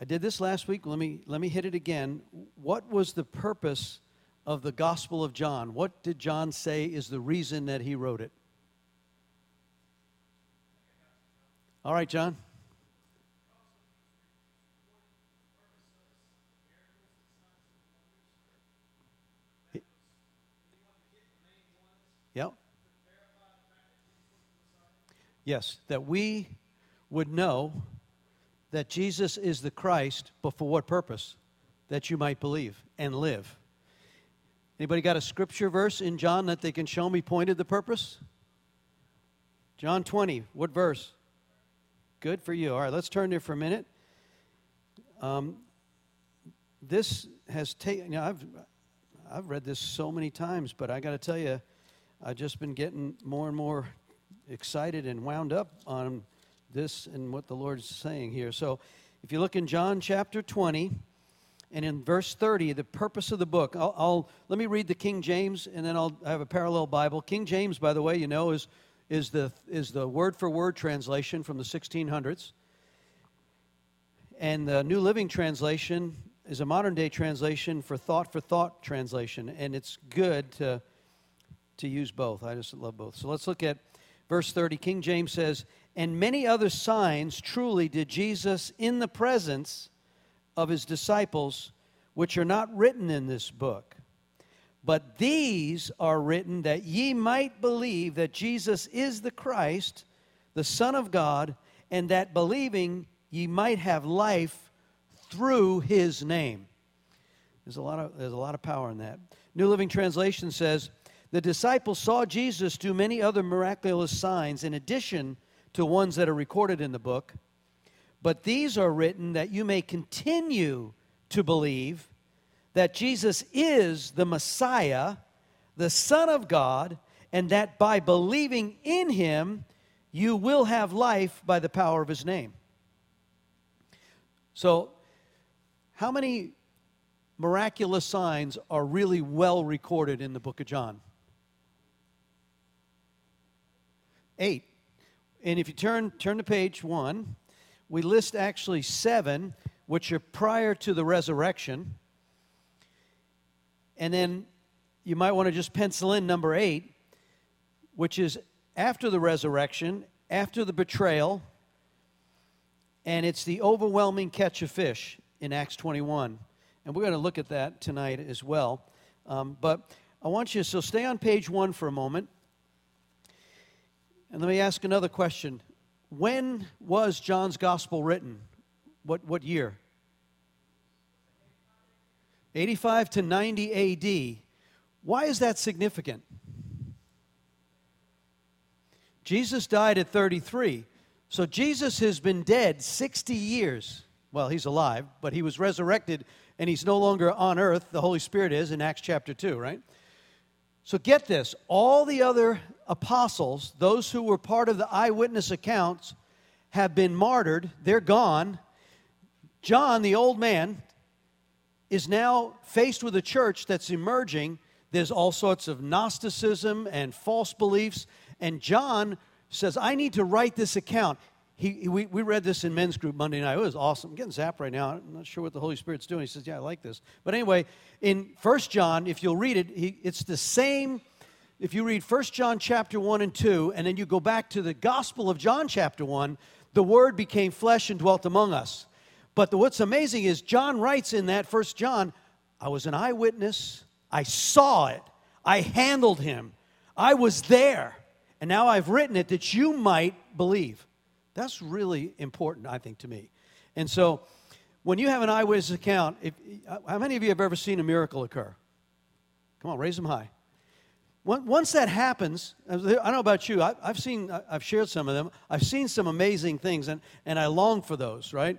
I did this last week. Let me, let me hit it again. What was the purpose of the Gospel of John? What did John say is the reason that he wrote it? All right, John. Yep. Yes, that we would know that Jesus is the Christ, but for what purpose? That you might believe and live. Anybody got a scripture verse in John that they can show me pointed the purpose? John 20, what verse? Good for you. All right, let's turn there for a minute. Um, this has taken, you know, I've, I've read this so many times, but I got to tell you, I've just been getting more and more excited and wound up on this and what the Lord is saying here. So if you look in John chapter 20 and in verse 30, the purpose of the book, I'll, I'll let me read the King James and then I'll have a parallel Bible. King James, by the way, you know, is, is, the, is the word for word translation from the 1600s. And the New Living Translation is a modern day translation for thought for thought translation. And it's good to, to use both. I just love both. So let's look at verse 30. King James says, and many other signs truly did Jesus in the presence of his disciples, which are not written in this book. But these are written that ye might believe that Jesus is the Christ, the Son of God, and that believing ye might have life through his name. There's a lot of, there's a lot of power in that. New Living Translation says, The disciples saw Jesus do many other miraculous signs in addition to ones that are recorded in the book. But these are written that you may continue to believe that Jesus is the Messiah, the Son of God, and that by believing in him, you will have life by the power of his name. So, how many miraculous signs are really well recorded in the book of John? Eight. And if you turn, turn to page one, we list actually seven, which are prior to the resurrection. And then you might want to just pencil in number eight, which is after the resurrection, after the betrayal, and it's the overwhelming catch of fish in Acts 21. And we're going to look at that tonight as well. Um, but I want you so stay on page one for a moment. And let me ask another question. When was John's gospel written? What, what year? 85 to 90 AD. Why is that significant? Jesus died at 33. So Jesus has been dead 60 years. Well, he's alive, but he was resurrected and he's no longer on earth. The Holy Spirit is in Acts chapter 2, right? So get this all the other apostles, those who were part of the eyewitness accounts, have been martyred. They're gone. John, the old man, is now faced with a church that's emerging. There's all sorts of Gnosticism and false beliefs. And John says, I need to write this account. He, we, we read this in men's group Monday night. It was awesome. I'm getting zapped right now. I'm not sure what the Holy Spirit's doing. He says, Yeah, I like this. But anyway, in First John, if you'll read it, he, it's the same. If you read First John chapter 1 and 2, and then you go back to the Gospel of John chapter 1, the Word became flesh and dwelt among us. But the, what's amazing is John writes in that First John, I was an eyewitness. I saw it. I handled him. I was there. And now I've written it that you might believe. That's really important, I think, to me. And so, when you have an eyewitness account, if, how many of you have ever seen a miracle occur? Come on, raise them high. Once that happens, I don't know about you, I've seen, I've shared some of them. I've seen some amazing things, and, and I long for those, right?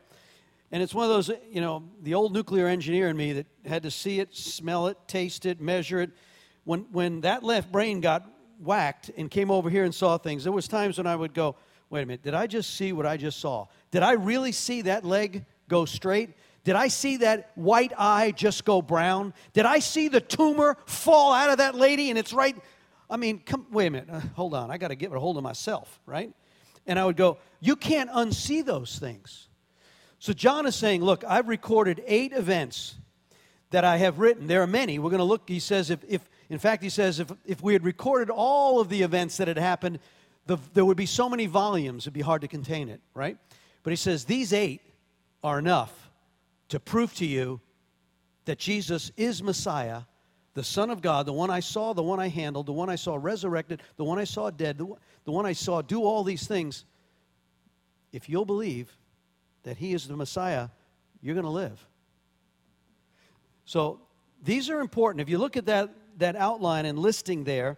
And it's one of those, you know, the old nuclear engineer in me that had to see it, smell it, taste it, measure it. When, when that left brain got whacked and came over here and saw things, there was times when I would go, wait a minute, did I just see what I just saw? Did I really see that leg go straight? Did I see that white eye just go brown? Did I see the tumor fall out of that lady and it's right? I mean, come, wait a minute, uh, hold on, I got to get a hold of myself, right? And I would go, you can't unsee those things. So John is saying, Look, I've recorded eight events that I have written. There are many. We're going to look, he says, if, if in fact, he says, if, if we had recorded all of the events that had happened, the, there would be so many volumes, it'd be hard to contain it, right? But he says, these eight are enough to prove to you that Jesus is Messiah, the Son of God, the one I saw, the one I handled, the one I saw resurrected, the one I saw dead, the, the one I saw do all these things. If you'll believe that he is the Messiah, you're going to live. So these are important. If you look at that, that outline and listing there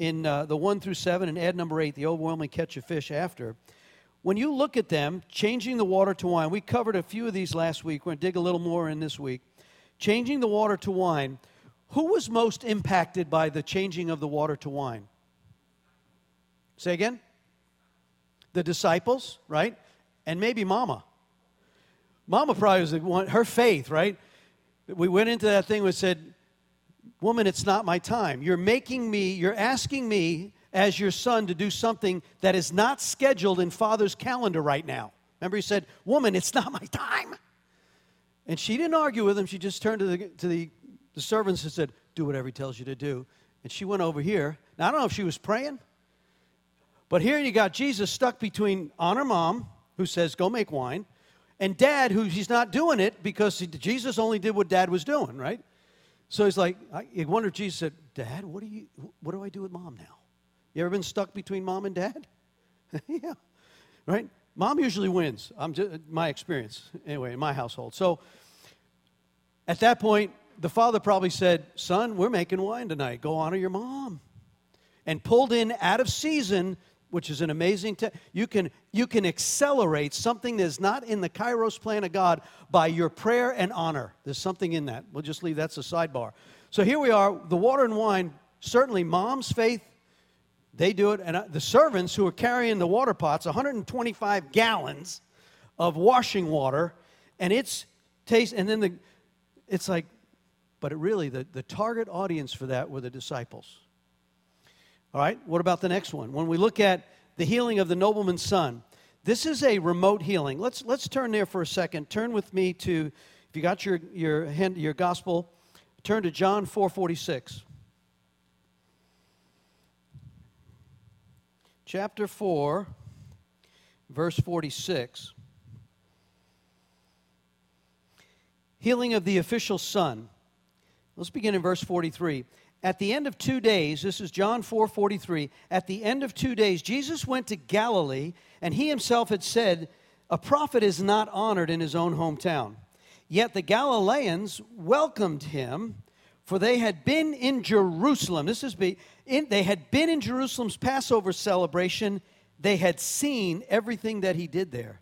in uh, the 1 through 7 and add number 8, the overwhelming catch of fish after, when you look at them, changing the water to wine, we covered a few of these last week. We're going to dig a little more in this week. Changing the water to wine, who was most impacted by the changing of the water to wine? Say again? The disciples, right? And maybe mama. Mama probably was the one, her faith, right? We went into that thing and said, Woman, it's not my time. You're making me, you're asking me as your son to do something that is not scheduled in father's calendar right now. Remember, he said, Woman, it's not my time. And she didn't argue with him. She just turned to the, to the, the servants and said, Do whatever he tells you to do. And she went over here. Now, I don't know if she was praying, but here you got Jesus stuck between honor mom, who says, Go make wine, and dad, who he's not doing it because Jesus only did what dad was doing, right? So he's like, I wonder if Jesus said, Dad, what do, you, what do I do with mom now? You ever been stuck between mom and dad? yeah, right? Mom usually wins. I'm just, my experience, anyway, in my household. So at that point, the father probably said, Son, we're making wine tonight. Go honor your mom. And pulled in out of season which is an amazing te- you can you can accelerate something that's not in the kairos plan of god by your prayer and honor. There's something in that. We'll just leave that's a sidebar. So here we are the water and wine certainly mom's faith they do it and uh, the servants who are carrying the water pots 125 gallons of washing water and it's taste and then the it's like but it really the, the target audience for that were the disciples all right, what about the next one? When we look at the healing of the nobleman's son, this is a remote healing. Let's, let's turn there for a second. Turn with me to, if you got your, your, hand, your gospel, turn to John 4.46. Chapter 4, verse 46. Healing of the official son. Let's begin in verse 43. At the end of two days, this is John 4 43, at the end of two days, Jesus went to Galilee, and he himself had said, A prophet is not honored in his own hometown. Yet the Galileans welcomed him, for they had been in Jerusalem. This is be, in, they had been in Jerusalem's Passover celebration. They had seen everything that he did there.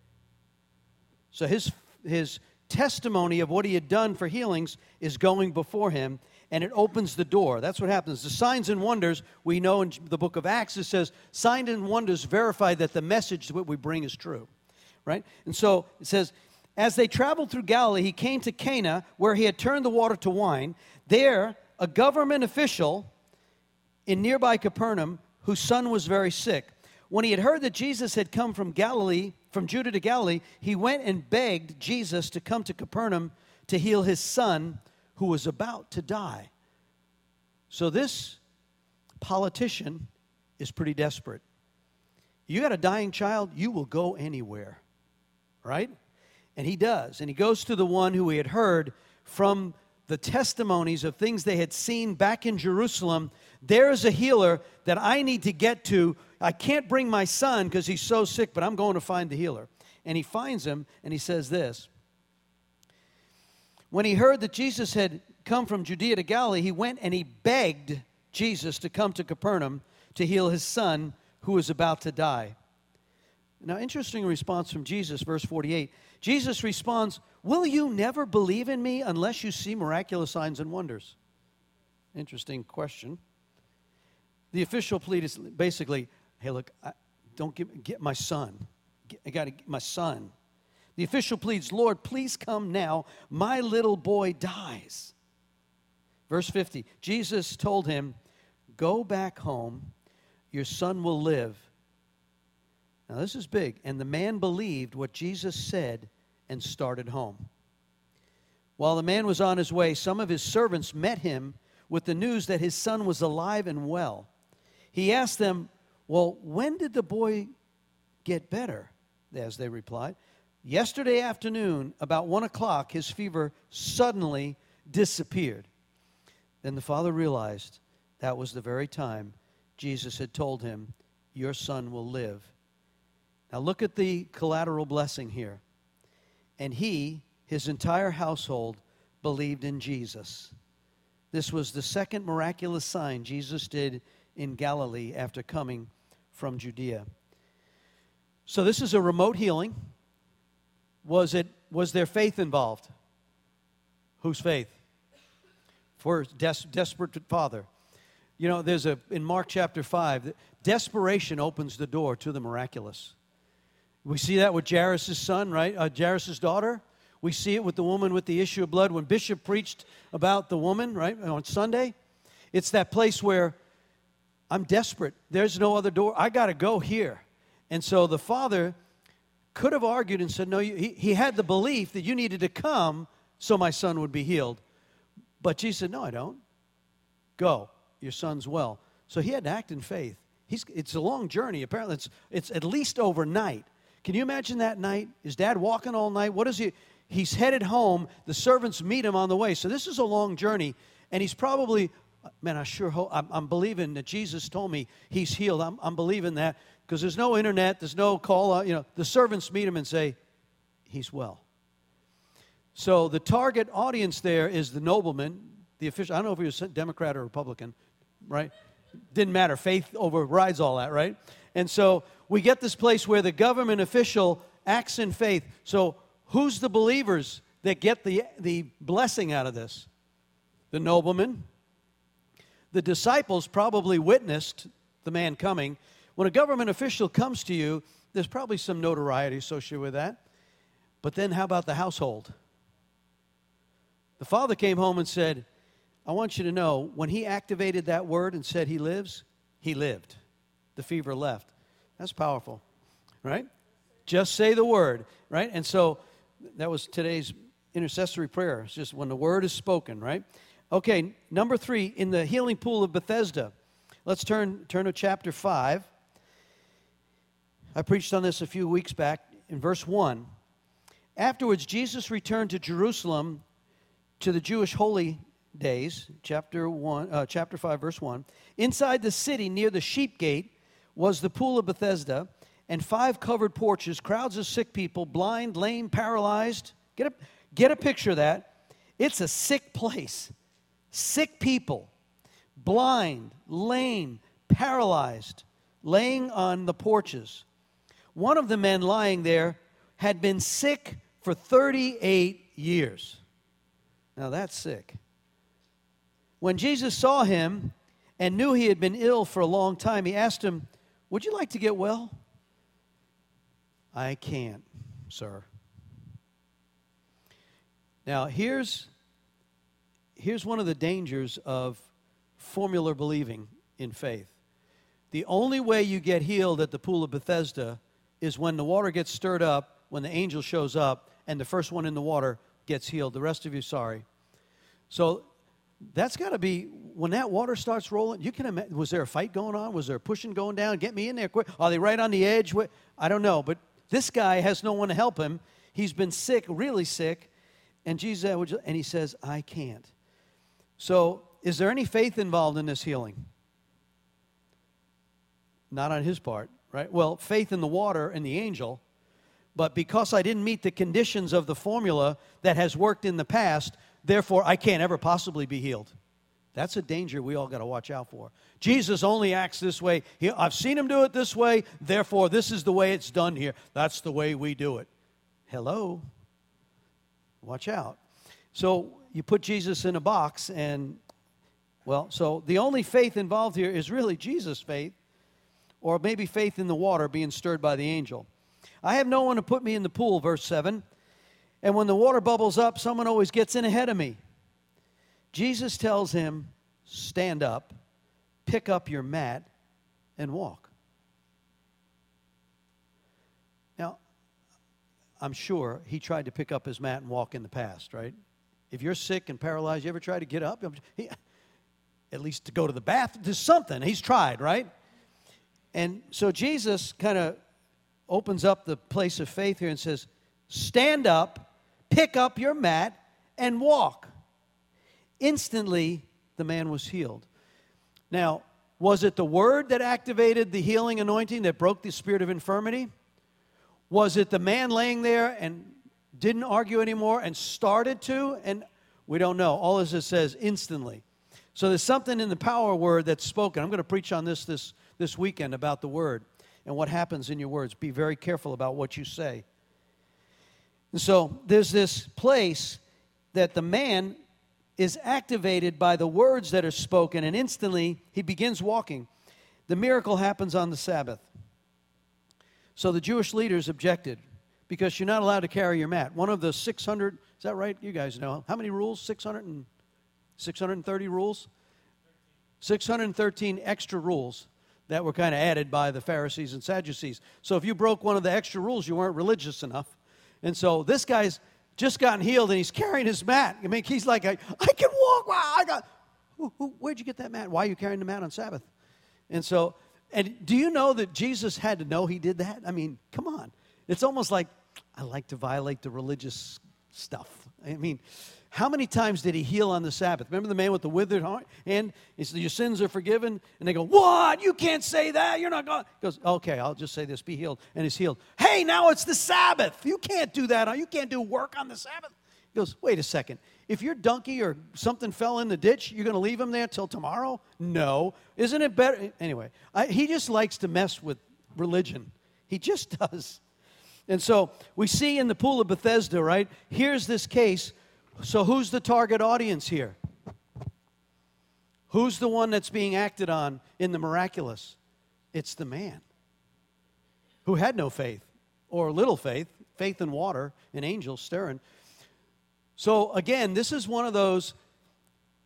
So his, his testimony of what he had done for healings is going before him and it opens the door. That's what happens. The signs and wonders, we know in the book of Acts, it says, signs and wonders verify that the message that we bring is true. Right? And so it says, as they traveled through Galilee, he came to Cana, where he had turned the water to wine. There, a government official in nearby Capernaum, whose son was very sick. When he had heard that Jesus had come from Galilee, from Judah to Galilee, he went and begged Jesus to come to Capernaum to heal his son who was about to die. So this politician is pretty desperate. You got a dying child, you will go anywhere, right? And he does. And he goes to the one who he had heard from the testimonies of things they had seen back in Jerusalem. There is a healer that I need to get to. I can't bring my son because he's so sick, but I'm going to find the healer. And he finds him and he says this when he heard that Jesus had come from Judea to Galilee, he went and he begged Jesus to come to Capernaum to heal his son who was about to die. Now, interesting response from Jesus, verse 48. Jesus responds, Will you never believe in me unless you see miraculous signs and wonders? Interesting question. The official plea is basically, Hey, look, I, don't give, get my son. Get, I got to get my son. The official pleads, Lord, please come now. My little boy dies. Verse 50 Jesus told him, Go back home. Your son will live. Now, this is big. And the man believed what Jesus said, and started home. While the man was on his way, some of his servants met him with the news that his son was alive and well. He asked them, Well, when did the boy get better? As they replied, Yesterday afternoon, about one o'clock, his fever suddenly disappeared. Then the father realized that was the very time Jesus had told him, Your son will live. Now look at the collateral blessing here. And he, his entire household, believed in Jesus. This was the second miraculous sign Jesus did in Galilee after coming from Judea. So this is a remote healing. Was it was there faith involved? Whose faith? For des- desperate father. You know, there's a in Mark chapter 5, desperation opens the door to the miraculous. We see that with Jairus' son, right? Uh, Jairus' daughter. We see it with the woman with the issue of blood. When Bishop preached about the woman, right, on Sunday, it's that place where I'm desperate. There's no other door. I got to go here. And so the father could have argued and said, No, he, he had the belief that you needed to come so my son would be healed. But Jesus said, No, I don't. Go. Your son's well. So he had to act in faith. He's, it's a long journey. Apparently, it's, it's at least overnight. Can you imagine that night? Is dad walking all night? What is he? He's headed home. The servants meet him on the way. So this is a long journey. And he's probably, man, I sure hope, I'm, I'm believing that Jesus told me he's healed. I'm, I'm believing that because there's no internet, there's no call. Uh, you know, the servants meet him and say, he's well. So the target audience there is the nobleman, the official. I don't know if he was Democrat or Republican, right? Didn't matter. Faith overrides all that, right? And so we get this place where the government official acts in faith. So who's the believers that get the, the blessing out of this? The nobleman. The disciples probably witnessed the man coming. When a government official comes to you, there's probably some notoriety associated with that. But then how about the household? The father came home and said, I want you to know when he activated that word and said he lives, he lived. The fever left. That's powerful, right? Just say the word, right? And so that was today's intercessory prayer. It's just when the word is spoken, right? Okay, number three, in the healing pool of Bethesda. Let's turn, turn to chapter 5. I preached on this a few weeks back in verse 1. Afterwards, Jesus returned to Jerusalem to the Jewish holy days, chapter one, uh, chapter five, verse one. Inside the city, near the sheep gate, was the pool of Bethesda, and five covered porches, crowds of sick people, blind, lame, paralyzed. Get a get a picture of that. It's a sick place. Sick people, blind, lame, paralyzed, laying on the porches. One of the men lying there had been sick for 38 years. Now that's sick. When Jesus saw him and knew he had been ill for a long time, he asked him, Would you like to get well? I can't, sir. Now, here's, here's one of the dangers of formula believing in faith. The only way you get healed at the pool of Bethesda is when the water gets stirred up, when the angel shows up, and the first one in the water gets healed. The rest of you, sorry. So that's got to be when that water starts rolling. You can imagine. Was there a fight going on? Was there pushing going down? Get me in there quick. Are they right on the edge? I don't know. But this guy has no one to help him. He's been sick, really sick, and Jesus and he says, "I can't." So, is there any faith involved in this healing? Not on his part, right? Well, faith in the water and the angel but because I didn't meet the conditions of the formula that has worked in the past, therefore I can't ever possibly be healed. That's a danger we all got to watch out for. Jesus only acts this way. He, I've seen him do it this way, therefore, this is the way it's done here. That's the way we do it. Hello? Watch out. So you put Jesus in a box, and, well, so the only faith involved here is really Jesus' faith, or maybe faith in the water being stirred by the angel. I have no one to put me in the pool, verse 7. And when the water bubbles up, someone always gets in ahead of me. Jesus tells him, Stand up, pick up your mat, and walk. Now, I'm sure he tried to pick up his mat and walk in the past, right? If you're sick and paralyzed, you ever try to get up? He, at least to go to the bath, to something. He's tried, right? And so Jesus kind of opens up the place of faith here and says, Stand up, pick up your mat, and walk. Instantly, the man was healed. Now, was it the word that activated the healing anointing that broke the spirit of infirmity? Was it the man laying there and didn't argue anymore and started to? And we don't know. All it says instantly. So there's something in the power word that's spoken. I'm going to preach on this this, this weekend about the word and what happens in your words. Be very careful about what you say. And so there's this place that the man is activated by the words that are spoken, and instantly he begins walking. The miracle happens on the Sabbath. So the Jewish leaders objected because you're not allowed to carry your mat. One of the 600, is that right? You guys know. How many rules? 600 and, 630 rules? 613 extra rules that were kind of added by the Pharisees and Sadducees. So if you broke one of the extra rules, you weren't religious enough. And so this guy's just gotten healed and he's carrying his mat. I mean, he's like, I, can walk. Wow, I got. Who, who, where'd you get that mat? Why are you carrying the mat on Sabbath? And so and do you know that Jesus had to know he did that? I mean, come on. It's almost like I like to violate the religious stuff. I mean, how many times did he heal on the Sabbath? Remember the man with the withered hand? He said, Your sins are forgiven. And they go, What? You can't say that. You're not God. He goes, Okay, I'll just say this be healed. And he's healed. Hey, now it's the Sabbath. You can't do that. You can't do work on the Sabbath. He goes, Wait a second. If your donkey or something fell in the ditch, you're going to leave him there till tomorrow? No. Isn't it better? Anyway, I, he just likes to mess with religion. He just does. And so we see in the pool of Bethesda, right? Here's this case. So who's the target audience here? Who's the one that's being acted on in the miraculous? It's the man who had no faith or little faith, faith in water, an angels stirring. So, again, this is one of those,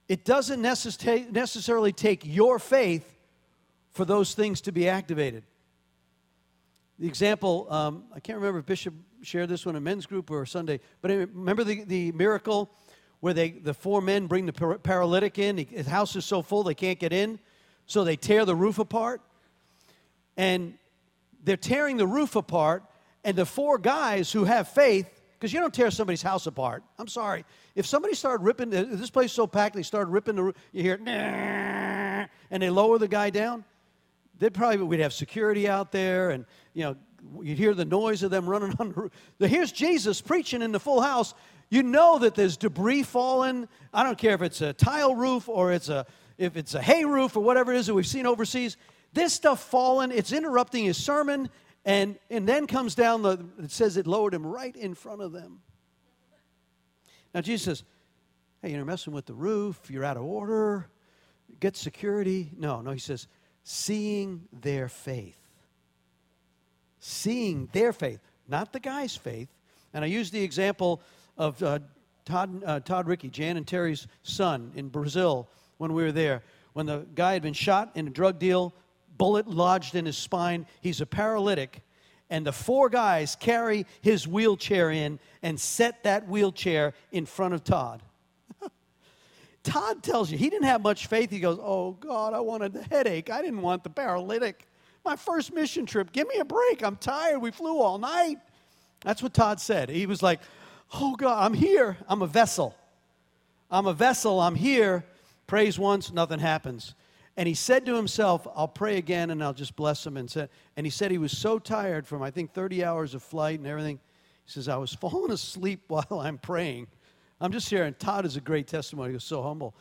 it doesn't necessarily take your faith for those things to be activated. The example, um, I can't remember if Bishop shared this one in men's group or Sunday, but remember the, the miracle where they, the four men bring the paralytic in? The house is so full they can't get in, so they tear the roof apart. And they're tearing the roof apart, and the four guys who have faith because you don't tear somebody's house apart. I'm sorry. If somebody started ripping, this place so packed, they started ripping the roof, you hear, and they lower the guy down, they'd probably, we'd have security out there, and, you know, you'd hear the noise of them running on the roof. Here's Jesus preaching in the full house. You know that there's debris falling. I don't care if it's a tile roof or it's a, if it's a hay roof or whatever it is that we've seen overseas. This stuff falling, it's interrupting his sermon. And, and then comes down, the, it says it lowered him right in front of them. Now, Jesus says, hey, you're messing with the roof, you're out of order, get security. No, no, he says, seeing their faith. Seeing their faith, not the guy's faith. And I use the example of uh, Todd, uh, Todd Rickey, Jan and Terry's son in Brazil when we were there. When the guy had been shot in a drug deal, bullet lodged in his spine. He's a paralytic. And the four guys carry his wheelchair in and set that wheelchair in front of Todd. Todd tells you he didn't have much faith. He goes, Oh, God, I wanted the headache. I didn't want the paralytic. My first mission trip, give me a break. I'm tired. We flew all night. That's what Todd said. He was like, Oh, God, I'm here. I'm a vessel. I'm a vessel. I'm here. Praise once, nothing happens. And he said to himself, I'll pray again and I'll just bless him. And, said, and he said he was so tired from, I think, 30 hours of flight and everything. He says, I was falling asleep while I'm praying. I'm just sharing. Todd is a great testimony. He was so humble.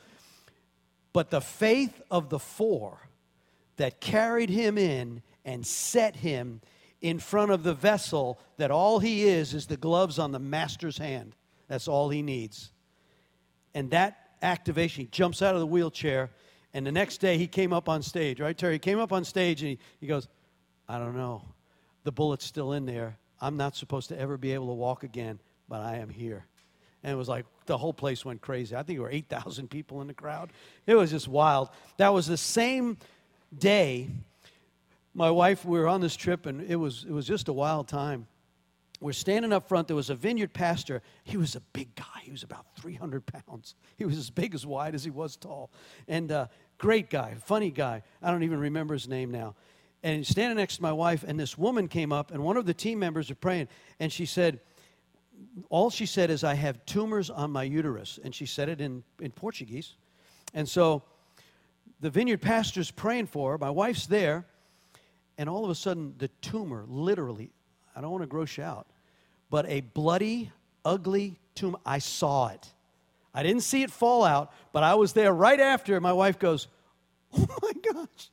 But the faith of the four that carried him in and set him in front of the vessel that all he is is the gloves on the master's hand. That's all he needs. And that activation, he jumps out of the wheelchair and the next day he came up on stage, right, Terry? He came up on stage and he, he goes, I don't know. The bullet's still in there. I'm not supposed to ever be able to walk again, but I am here. And it was like the whole place went crazy. I think there were 8,000 people in the crowd. It was just wild. That was the same day. My wife, we were on this trip, and it was, it was just a wild time. we're standing up front. There was a vineyard pastor. He was a big guy. He was about 300 pounds. He was as big as wide as he was tall. And uh, great guy, funny guy. I don't even remember his name now. And standing next to my wife, and this woman came up, and one of the team members are praying, and she said, all she said is, I have tumors on my uterus. And she said it in, in Portuguese. And so the vineyard pastor's praying for her. My wife's there. And all of a sudden, the tumor literally, I don't want to gross you out, but a bloody, ugly tumor. I saw it. I didn't see it fall out, but I was there right after. My wife goes, Oh my gosh.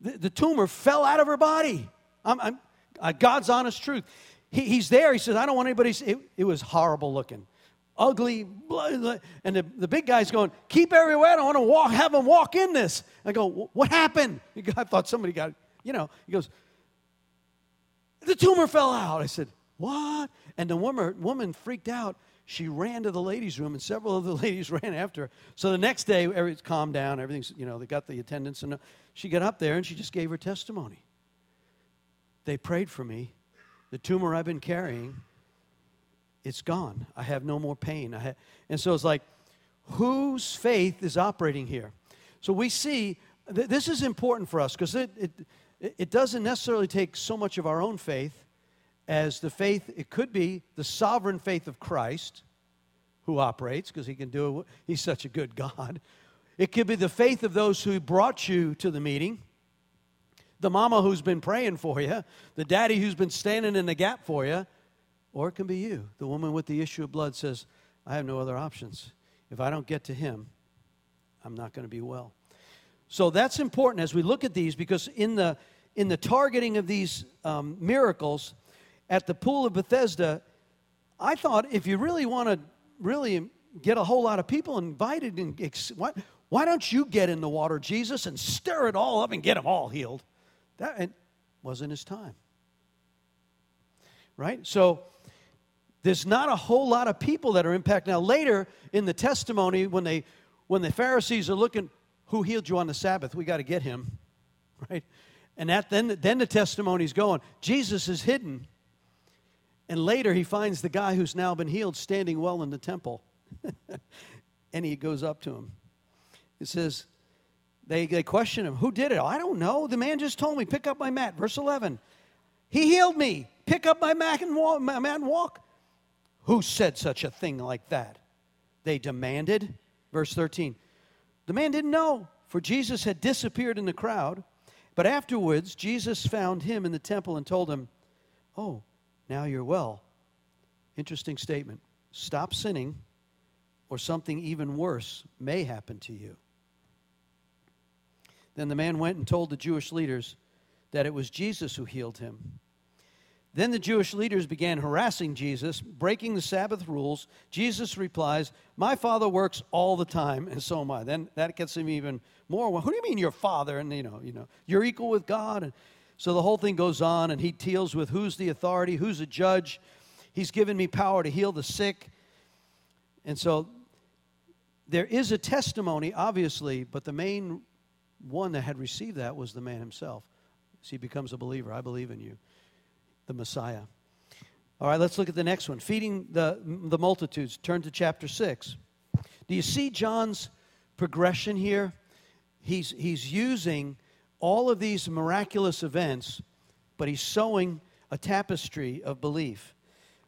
The, the tumor fell out of her body. I'm, I'm, uh, God's honest truth. He, he's there. He says, I don't want anybody. It, it was horrible looking, ugly, blood, and the, the big guy's going, keep everywhere. I don't want to walk, have him walk in this. I go, what happened? I thought somebody got, you know. He goes, the tumor fell out. I said, what? And the woman, woman freaked out. She ran to the ladies' room, and several of the ladies ran after her. So the next day, everything's calmed down. Everything's, you know, they got the attendance, and uh, she got up there and she just gave her testimony. They prayed for me the tumor I've been carrying, it's gone. I have no more pain. And so it's like, whose faith is operating here? So we see th- this is important for us because it, it, it doesn't necessarily take so much of our own faith as the faith, it could be the sovereign faith of Christ who operates because he can do it. He's such a good God. It could be the faith of those who brought you to the meeting the mama who's been praying for you, the daddy who's been standing in the gap for you, or it can be you. The woman with the issue of blood says, I have no other options. If I don't get to him, I'm not going to be well. So that's important as we look at these because in the in the targeting of these um, miracles at the pool of Bethesda, I thought if you really want to really get a whole lot of people invited, and ex- why, why don't you get in the water, Jesus, and stir it all up and get them all healed? That wasn't his time. Right? So there's not a whole lot of people that are impacted. Now, later in the testimony, when they when the Pharisees are looking, who healed you on the Sabbath? We got to get him. Right? And that then, then the testimony's going. Jesus is hidden. And later he finds the guy who's now been healed standing well in the temple. and he goes up to him. It says, they, they question him, Who did it? Oh, I don't know. The man just told me, Pick up my mat. Verse 11. He healed me. Pick up my mat and walk. My mat and walk. Who said such a thing like that? They demanded. Verse 13. The man didn't know, for Jesus had disappeared in the crowd. But afterwards, Jesus found him in the temple and told him, Oh, now you're well. Interesting statement. Stop sinning, or something even worse may happen to you. Then the man went and told the Jewish leaders that it was Jesus who healed him. Then the Jewish leaders began harassing Jesus, breaking the Sabbath rules. Jesus replies, My father works all the time, and so am I. Then that gets him even more. Well, who do you mean your father? And you know, you know, you're equal with God. And so the whole thing goes on, and he deals with who's the authority, who's the judge. He's given me power to heal the sick. And so there is a testimony, obviously, but the main one that had received that was the man himself. As he becomes a believer, I believe in you, the Messiah. All right, let's look at the next one. Feeding the, the multitudes. Turn to chapter 6. Do you see John's progression here? He's, he's using all of these miraculous events, but he's sewing a tapestry of belief.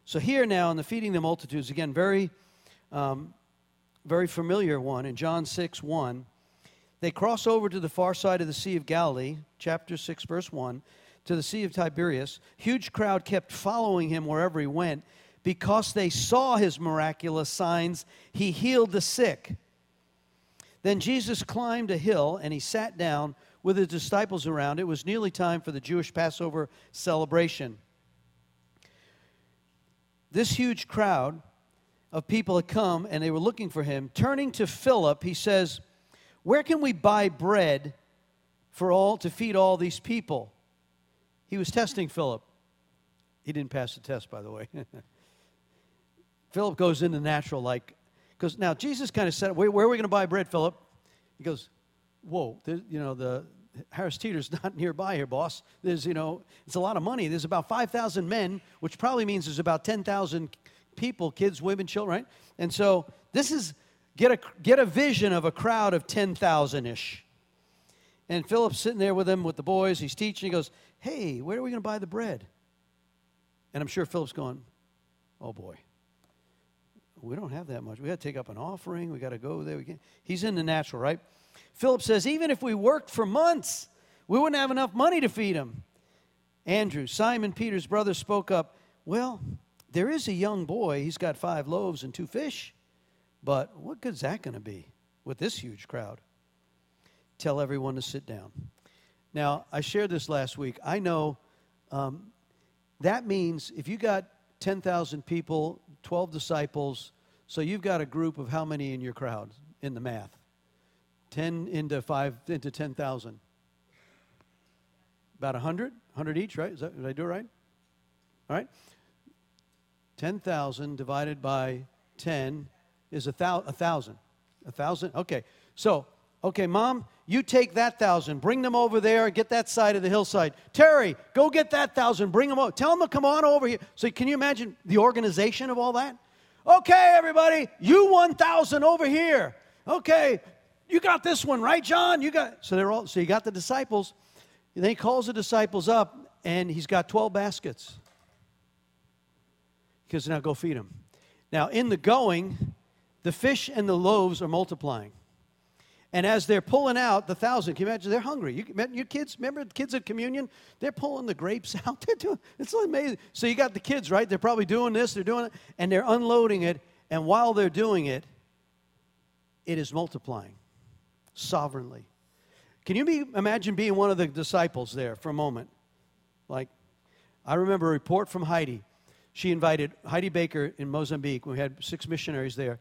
So here now in the feeding the multitudes, again, very, um, very familiar one in John 6 1. They cross over to the far side of the Sea of Galilee, chapter 6, verse 1, to the Sea of Tiberias. Huge crowd kept following him wherever he went because they saw his miraculous signs. He healed the sick. Then Jesus climbed a hill and he sat down with his disciples around. It was nearly time for the Jewish Passover celebration. This huge crowd of people had come and they were looking for him. Turning to Philip, he says, where can we buy bread for all to feed all these people? He was testing Philip. He didn't pass the test, by the way. Philip goes into natural, like, because now Jesus kind of said, where, where, are we going to buy bread, Philip? He goes, whoa, you know, the, Harris Teeter's not nearby here, boss. There's, you know, it's a lot of money. There's about 5,000 men, which probably means there's about 10,000 people, kids, women, children, right? And so this is, get a, get a vision of a crowd of 10,000 ish. And Philip's sitting there with them, with the boys. He's teaching. He goes, Hey, where are we going to buy the bread? And I'm sure Philip's going, Oh boy, we don't have that much. We got to take up an offering. We got to go there. He's in the natural, right? Philip says, Even if we worked for months, we wouldn't have enough money to feed him. Andrew, Simon Peter's brother, spoke up, Well, there is a young boy. He's got five loaves and two fish. But what good's that going to be with this huge crowd? Tell everyone to sit down. Now, I shared this last week. I know um, that means if you got 10,000 people, 12 disciples, so you've got a group of how many in your crowd in the math? 10 into 5 into 10,000. About 100? 100 each, right? Is that, did I do it right? All right. 10,000 divided by 10 is a, thou- a thousand. A thousand? Okay. So, okay, mom, you take that thousand, bring them over there, get that side of the hillside. Terry, go get that thousand, bring them over. Tell them to come on over here. So, can you imagine the organization of all that? Okay, everybody, you 1,000 over here. Okay, you got this one, right, John? You got so they're all so you got the disciples. And then he calls the disciples up and he's got 12 baskets. Because now go feed them. Now, in the going, the fish and the loaves are multiplying. And as they're pulling out the thousand, can you imagine? They're hungry. You, your kids, remember the kids at communion? They're pulling the grapes out. They're doing, it's amazing. So you got the kids, right? They're probably doing this, they're doing it, and they're unloading it. And while they're doing it, it is multiplying sovereignly. Can you be, imagine being one of the disciples there for a moment? Like, I remember a report from Heidi. She invited Heidi Baker in Mozambique. We had six missionaries there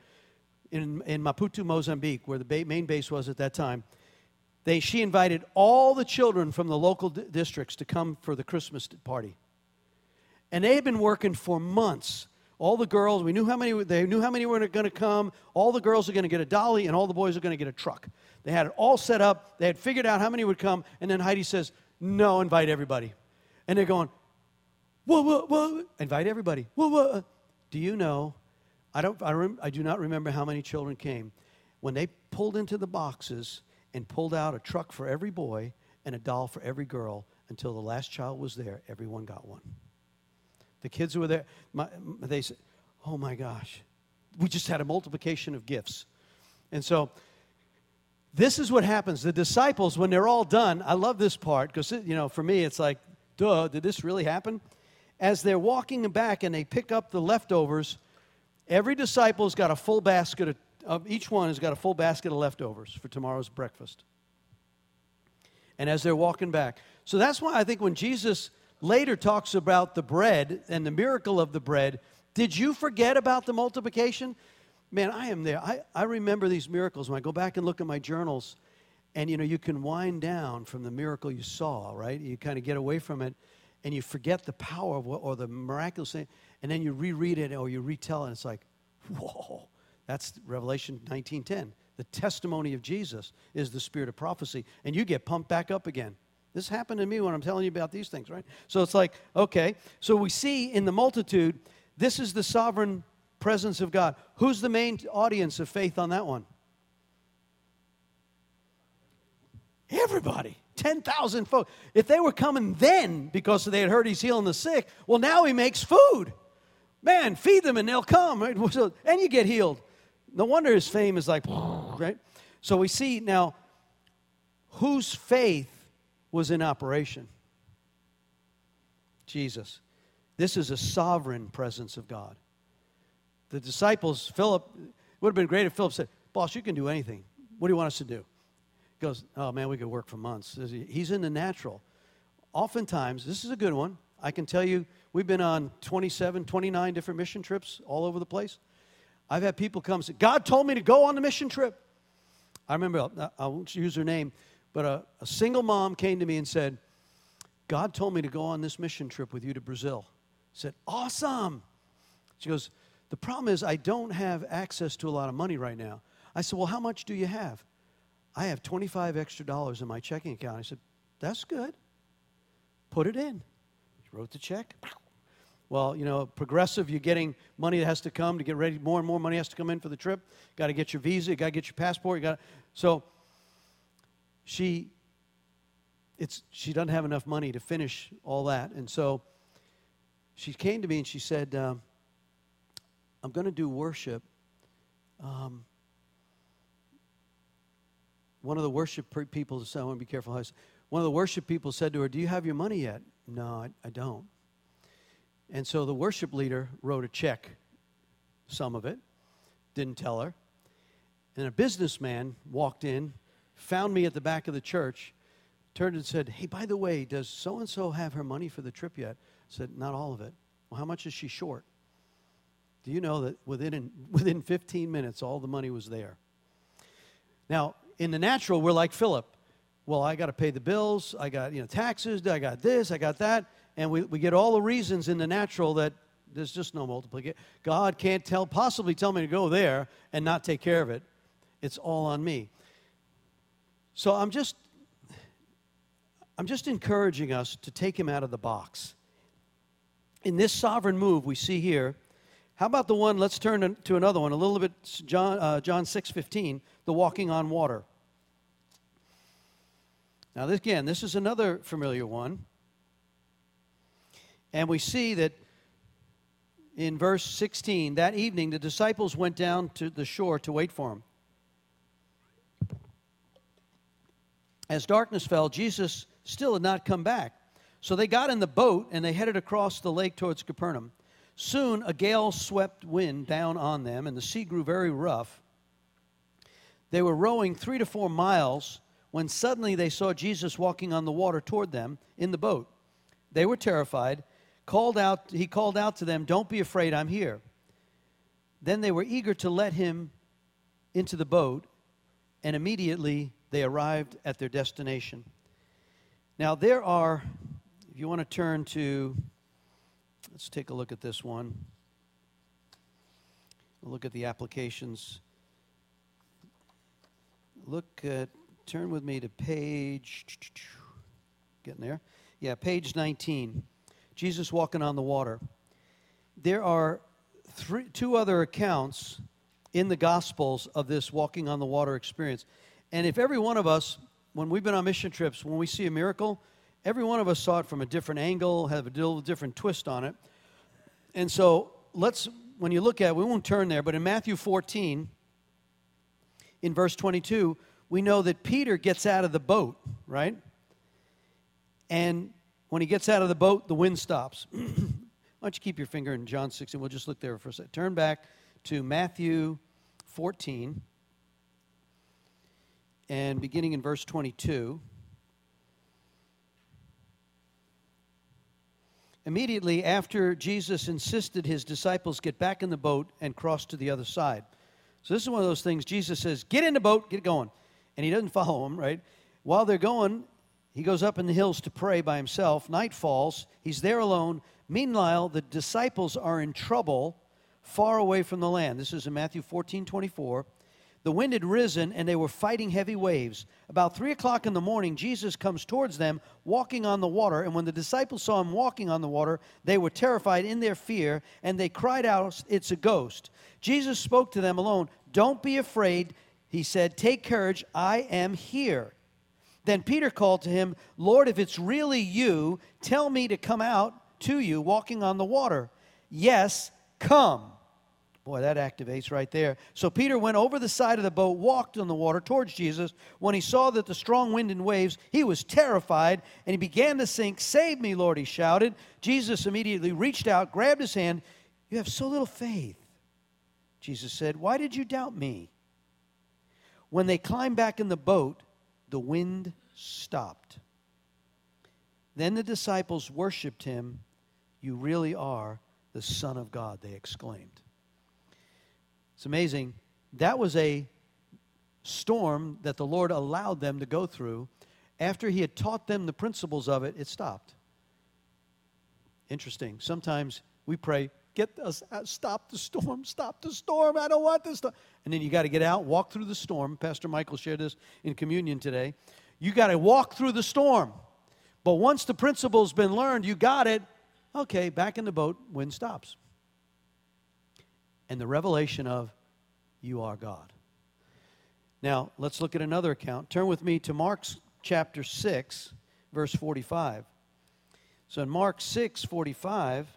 in, in Maputo, Mozambique, where the main base was at that time, they, she invited all the children from the local districts to come for the Christmas party. And they had been working for months. All the girls, we knew how many, they knew how many were going to come. All the girls are going to get a dolly, and all the boys are going to get a truck. They had it all set up. They had figured out how many would come. And then Heidi says, No, invite everybody. And they're going, Whoa, whoa, whoa. Invite everybody. Whoa, whoa. Uh, do you know I, don't, I, rem, I do not remember how many children came. When they pulled into the boxes and pulled out a truck for every boy and a doll for every girl until the last child was there, everyone got one. The kids who were there, my, they said, Oh my gosh, we just had a multiplication of gifts. And so, this is what happens. The disciples, when they're all done, I love this part because, you know, for me, it's like, duh, did this really happen? As they're walking back and they pick up the leftovers, Every disciple's got a full basket of, of, each one has got a full basket of leftovers for tomorrow's breakfast. And as they're walking back. So that's why I think when Jesus later talks about the bread and the miracle of the bread, did you forget about the multiplication? Man, I am there. I, I remember these miracles when I go back and look at my journals. And you know, you can wind down from the miracle you saw, right? You kind of get away from it and you forget the power of what, or the miraculous thing and then you reread it or you retell it, and it's like, whoa, that's Revelation 19:10. The testimony of Jesus is the spirit of prophecy, and you get pumped back up again. This happened to me when I'm telling you about these things, right? So it's like, okay, so we see in the multitude, this is the sovereign presence of God. Who's the main audience of faith on that one? Everybody. 10,000 folks. If they were coming then because they had heard he's healing the sick, well, now he makes food. Man, feed them and they'll come. Right? And you get healed. No wonder his fame is like, right? So we see now whose faith was in operation? Jesus. This is a sovereign presence of God. The disciples, Philip, it would have been great if Philip said, Boss, you can do anything. What do you want us to do? He goes, Oh man, we could work for months. He's in the natural. Oftentimes, this is a good one. I can tell you, we've been on 27, 29 different mission trips all over the place. I've had people come and say, God told me to go on the mission trip. I remember, uh, I won't use her name, but a, a single mom came to me and said, God told me to go on this mission trip with you to Brazil. I said, Awesome. She goes, The problem is, I don't have access to a lot of money right now. I said, Well, how much do you have? I have 25 extra dollars in my checking account. I said, That's good. Put it in. She wrote the check. Well, you know, progressive, you're getting money that has to come to get ready. More and more money has to come in for the trip. Got to get your visa. You got to get your passport. You got so. She. It's she doesn't have enough money to finish all that, and so. She came to me and she said, um, "I'm going to do worship." Um, one of the worship people, said, I want to be careful one of the worship people said to her, Do you have your money yet? No, I, I don't. And so the worship leader wrote a check, some of it, didn't tell her. And a businessman walked in, found me at the back of the church, turned and said, Hey, by the way, does so and so have her money for the trip yet? I said, Not all of it. Well, how much is she short? Do you know that within, within 15 minutes, all the money was there? Now, in the natural, we're like Philip. Well, I got to pay the bills. I got you know taxes. I got this. I got that. And we, we get all the reasons in the natural that there's just no multiplication. God can't tell possibly tell me to go there and not take care of it. It's all on me. So I'm just I'm just encouraging us to take him out of the box. In this sovereign move we see here, how about the one? Let's turn to another one. A little bit, John, uh, John six fifteen, the walking on water. Now, this, again, this is another familiar one. And we see that in verse 16, that evening the disciples went down to the shore to wait for him. As darkness fell, Jesus still had not come back. So they got in the boat and they headed across the lake towards Capernaum. Soon a gale swept wind down on them, and the sea grew very rough. They were rowing three to four miles when suddenly they saw Jesus walking on the water toward them in the boat. They were terrified. Called out, he called out to them, Don't be afraid, I'm here. Then they were eager to let him into the boat, and immediately they arrived at their destination. Now, there are, if you want to turn to Let's take a look at this one. look at the applications. Look at, turn with me to page, getting there. Yeah, page 19. Jesus walking on the water. There are three, two other accounts in the Gospels of this walking on the water experience. And if every one of us, when we've been on mission trips, when we see a miracle, every one of us saw it from a different angle, have a little different twist on it. And so let's, when you look at it, we won't turn there, but in Matthew 14, in verse 22, we know that Peter gets out of the boat, right? And when he gets out of the boat, the wind stops. Why don't you keep your finger in John 16? We'll just look there for a second. Turn back to Matthew 14 and beginning in verse 22. Immediately after Jesus insisted his disciples get back in the boat and cross to the other side. So, this is one of those things Jesus says, Get in the boat, get going. And he doesn't follow them, right? While they're going, he goes up in the hills to pray by himself. Night falls, he's there alone. Meanwhile, the disciples are in trouble far away from the land. This is in Matthew 14 24. The wind had risen, and they were fighting heavy waves. About three o'clock in the morning, Jesus comes towards them, walking on the water. And when the disciples saw him walking on the water, they were terrified in their fear, and they cried out, It's a ghost. Jesus spoke to them alone. Don't be afraid, he said. Take courage, I am here. Then Peter called to him, Lord, if it's really you, tell me to come out to you walking on the water. Yes, come. Boy, that activates right there. So Peter went over the side of the boat, walked on the water towards Jesus. When he saw that the strong wind and waves, he was terrified and he began to sink. Save me, Lord, he shouted. Jesus immediately reached out, grabbed his hand. You have so little faith. Jesus said, Why did you doubt me? When they climbed back in the boat, the wind stopped. Then the disciples worshiped him. You really are the Son of God, they exclaimed. It's amazing. That was a storm that the Lord allowed them to go through. After He had taught them the principles of it, it stopped. Interesting. Sometimes we pray, get us out, stop the storm, stop the storm. I don't want this. And then you got to get out, walk through the storm. Pastor Michael shared this in communion today. You got to walk through the storm. But once the principle's been learned, you got it. Okay, back in the boat, wind stops. And the revelation of you are God. Now, let's look at another account. Turn with me to Mark's chapter 6, verse 45. So in Mark 6, 45,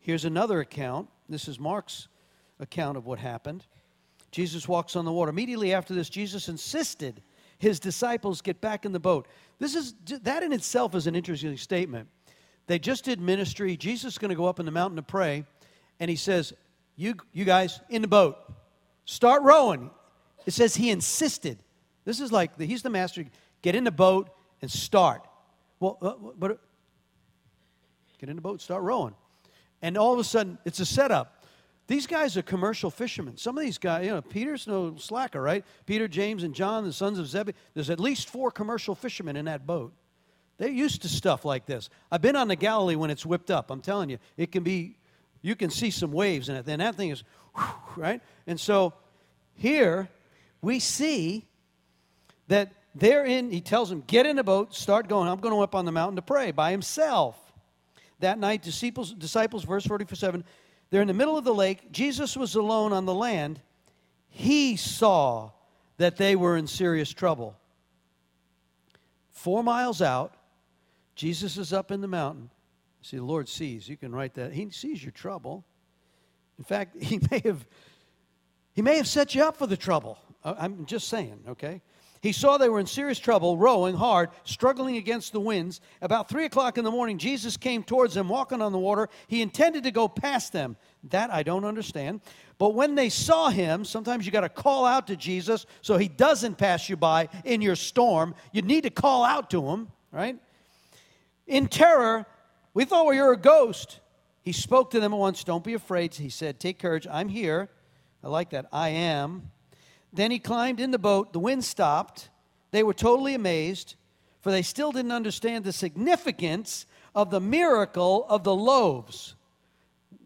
here's another account. This is Mark's account of what happened. Jesus walks on the water. Immediately after this, Jesus insisted his disciples get back in the boat. This is that in itself is an interesting statement. They just did ministry. Jesus is going to go up in the mountain to pray, and he says, "You, you guys, in the boat, start rowing." It says he insisted. This is like the, he's the master. Get in the boat and start. Well, uh, but get in the boat, start rowing, and all of a sudden it's a setup. These guys are commercial fishermen. Some of these guys, you know, Peter's no slacker, right? Peter, James, and John, the sons of Zebedee. There's at least four commercial fishermen in that boat. They're used to stuff like this. I've been on the Galilee when it's whipped up. I'm telling you, it can be, you can see some waves in it. Then that thing is, right? And so here we see that they're in, he tells them, get in the boat, start going. I'm going up on the mountain to pray by himself. That night, disciples, disciples verse 47, they're in the middle of the lake. Jesus was alone on the land. He saw that they were in serious trouble. Four miles out, Jesus is up in the mountain. See, the Lord sees. You can write that. He sees your trouble. In fact, he may have he may have set you up for the trouble. I'm just saying, okay? He saw they were in serious trouble, rowing hard, struggling against the winds. About three o'clock in the morning, Jesus came towards them, walking on the water. He intended to go past them. That I don't understand. But when they saw him, sometimes you got to call out to Jesus so he doesn't pass you by in your storm. You need to call out to him, right? In terror, we thought we were a ghost. He spoke to them at once. Don't be afraid. He said, Take courage. I'm here. I like that. I am. Then he climbed in the boat. The wind stopped. They were totally amazed, for they still didn't understand the significance of the miracle of the loaves.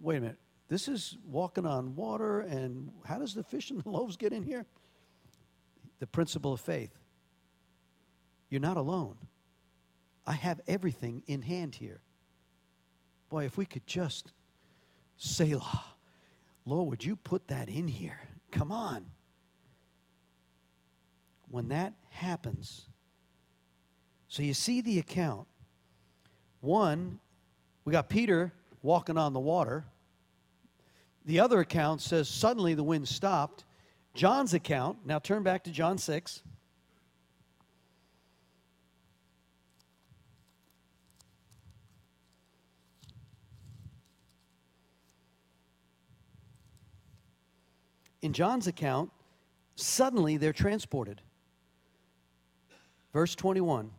Wait a minute. This is walking on water, and how does the fish and the loaves get in here? The principle of faith. You're not alone. I have everything in hand here. Boy, if we could just Selah. Lord, would you put that in here? Come on when that happens, so you see the account. One, we got Peter walking on the water. The other account says suddenly the wind stopped. John's account, now turn back to John 6. In John's account, suddenly they're transported. Verse 21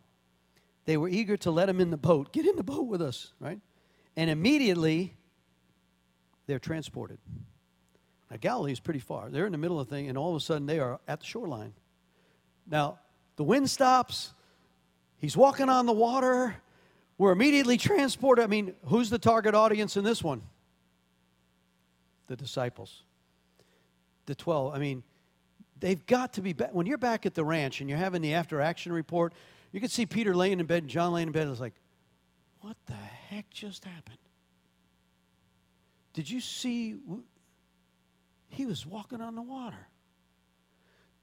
they were eager to let him in the boat. Get in the boat with us, right? And immediately they're transported. Now, Galilee is pretty far. They're in the middle of the thing, and all of a sudden they are at the shoreline. Now, the wind stops. He's walking on the water. We're immediately transported. I mean, who's the target audience in this one? The disciples. The 12. I mean, they've got to be back. When you're back at the ranch and you're having the after action report, you can see Peter laying in bed and John laying in bed. And It's like, what the heck just happened? Did you see? He was walking on the water.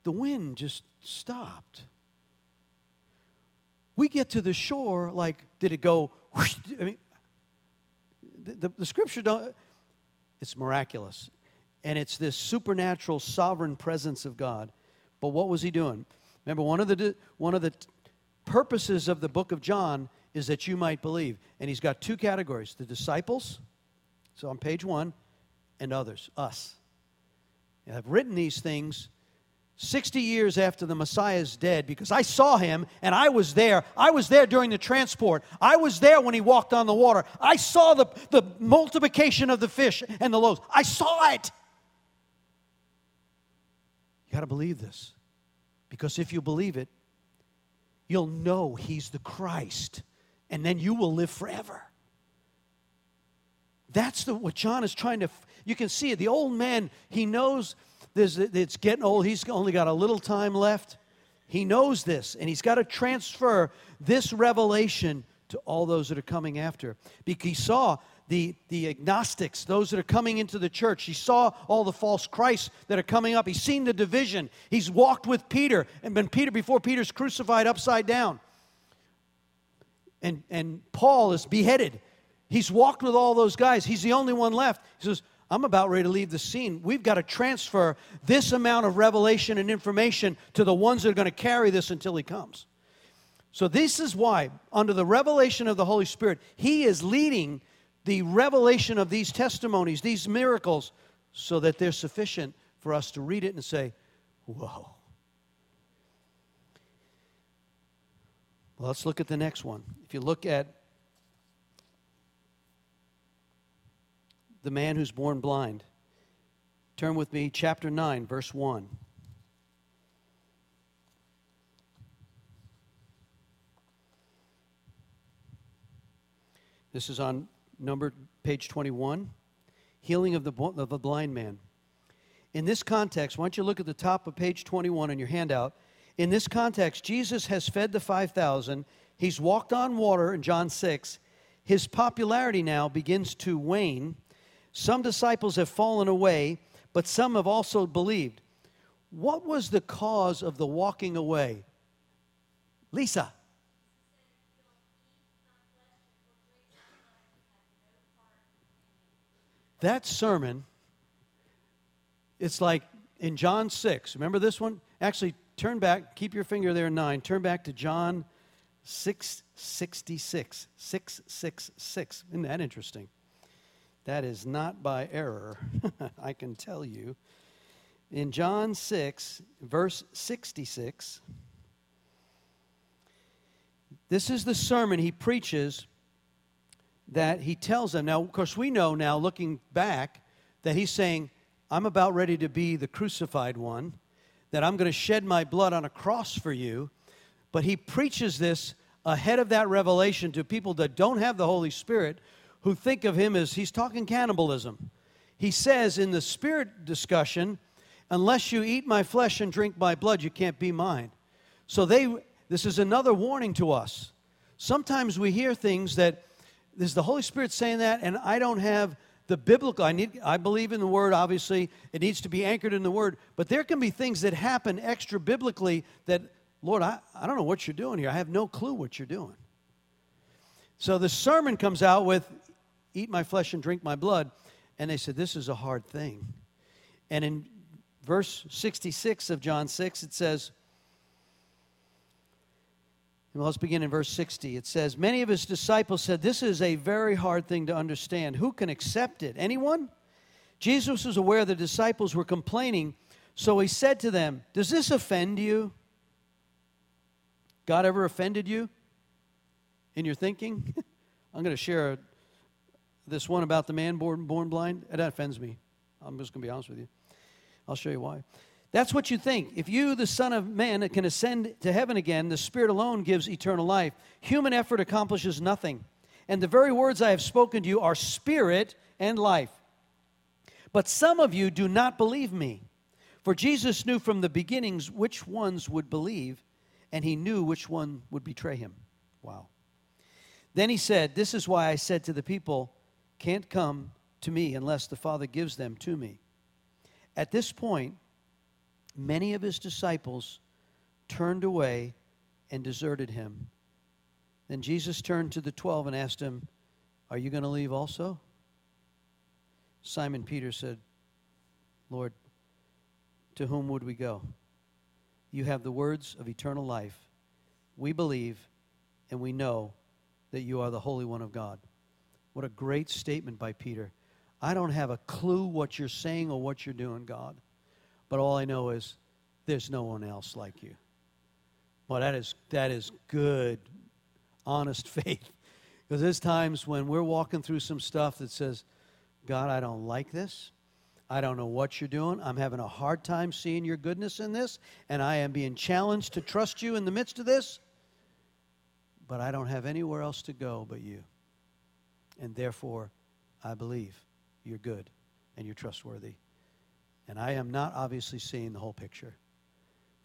The wind just stopped. We get to the shore, like, did it go? I mean, the, the, the scripture don't. It's miraculous and it's this supernatural sovereign presence of God. But what was he doing? Remember, one of the one of the purposes of the book of John is that you might believe, and he's got two categories: the disciples, so on page one, and others, us. And I've written these things 60 years after the Messiah is dead because I saw him and I was there. I was there during the transport. I was there when he walked on the water. I saw the, the multiplication of the fish and the loaves. I saw it. You got to believe this. Because if you believe it, you'll know He's the Christ, and then you will live forever. That's the, what John is trying to, you can see it. The old man, he knows this, it's getting old. He's only got a little time left. He knows this, and he's got to transfer this revelation to all those that are coming after. Because he saw the, the agnostics, those that are coming into the church. He saw all the false Christs that are coming up. He's seen the division. He's walked with Peter and been Peter before Peter's crucified upside down. And, and Paul is beheaded. He's walked with all those guys. He's the only one left. He says, I'm about ready to leave the scene. We've got to transfer this amount of revelation and information to the ones that are going to carry this until he comes. So, this is why, under the revelation of the Holy Spirit, he is leading the revelation of these testimonies, these miracles, so that they're sufficient for us to read it and say, Whoa. Well, let's look at the next one. If you look at the man who's born blind, turn with me, chapter 9, verse 1. This is on number page 21, healing of the, of the blind man. In this context, why don't you look at the top of page 21 in your handout? In this context, Jesus has fed the 5,000. He's walked on water in John 6. His popularity now begins to wane. Some disciples have fallen away, but some have also believed. What was the cause of the walking away? Lisa. That sermon, it's like in John 6. Remember this one? Actually, turn back, keep your finger there, 9. Turn back to John 666. 666. Isn't that interesting? That is not by error, I can tell you. In John 6, verse 66, this is the sermon he preaches that he tells them. Now, of course, we know now, looking back, that he's saying, I'm about ready to be the crucified one, that I'm going to shed my blood on a cross for you. But he preaches this ahead of that revelation to people that don't have the Holy Spirit, who think of him as he's talking cannibalism. He says in the spirit discussion, unless you eat my flesh and drink my blood, you can't be mine. So they this is another warning to us. Sometimes we hear things that is the Holy Spirit saying that, and I don't have the biblical. I need. I believe in the Word. Obviously, it needs to be anchored in the Word. But there can be things that happen extra biblically that, Lord, I, I don't know what you're doing here. I have no clue what you're doing. So the sermon comes out with, "Eat my flesh and drink my blood," and they said this is a hard thing. And in verse 66 of John 6, it says, well, let's begin in verse 60. It says, Many of his disciples said, This is a very hard thing to understand. Who can accept it? Anyone? Jesus was aware the disciples were complaining, so he said to them, Does this offend you? God ever offended you in your thinking? I'm going to share this one about the man born, born blind. That offends me. I'm just going to be honest with you. I'll show you why. That's what you think. If you, the Son of Man, can ascend to heaven again, the Spirit alone gives eternal life. Human effort accomplishes nothing. And the very words I have spoken to you are spirit and life. But some of you do not believe me. For Jesus knew from the beginnings which ones would believe, and he knew which one would betray him. Wow. Then he said, This is why I said to the people, Can't come to me unless the Father gives them to me. At this point, many of his disciples turned away and deserted him. Then Jesus turned to the twelve and asked him, Are you going to leave also? Simon Peter said, Lord, to whom would we go? You have the words of eternal life. We believe and we know that you are the Holy One of God. What a great statement by Peter. I don't have a clue what you're saying or what you're doing, God. But all I know is there's no one else like you. Well, that is, that is good, honest faith. Because there's times when we're walking through some stuff that says, God, I don't like this. I don't know what you're doing. I'm having a hard time seeing your goodness in this, and I am being challenged to trust you in the midst of this. But I don't have anywhere else to go but you. And therefore, I believe you're good and you're trustworthy. And I am not obviously seeing the whole picture.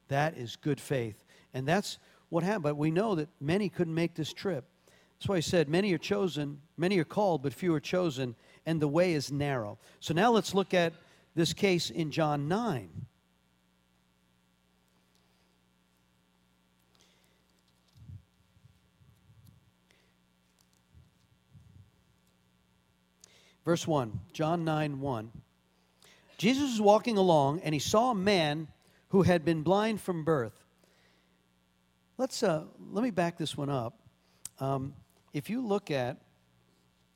That is good faith. And that's what happened. But we know that many couldn't make this trip. That's why he said, Many are chosen, many are called, but few are chosen, and the way is narrow. So now let's look at this case in John 9. Verse 1, John 9 1. Jesus was walking along and he saw a man who had been blind from birth. Let's, uh, let me back this one up. Um, if you look at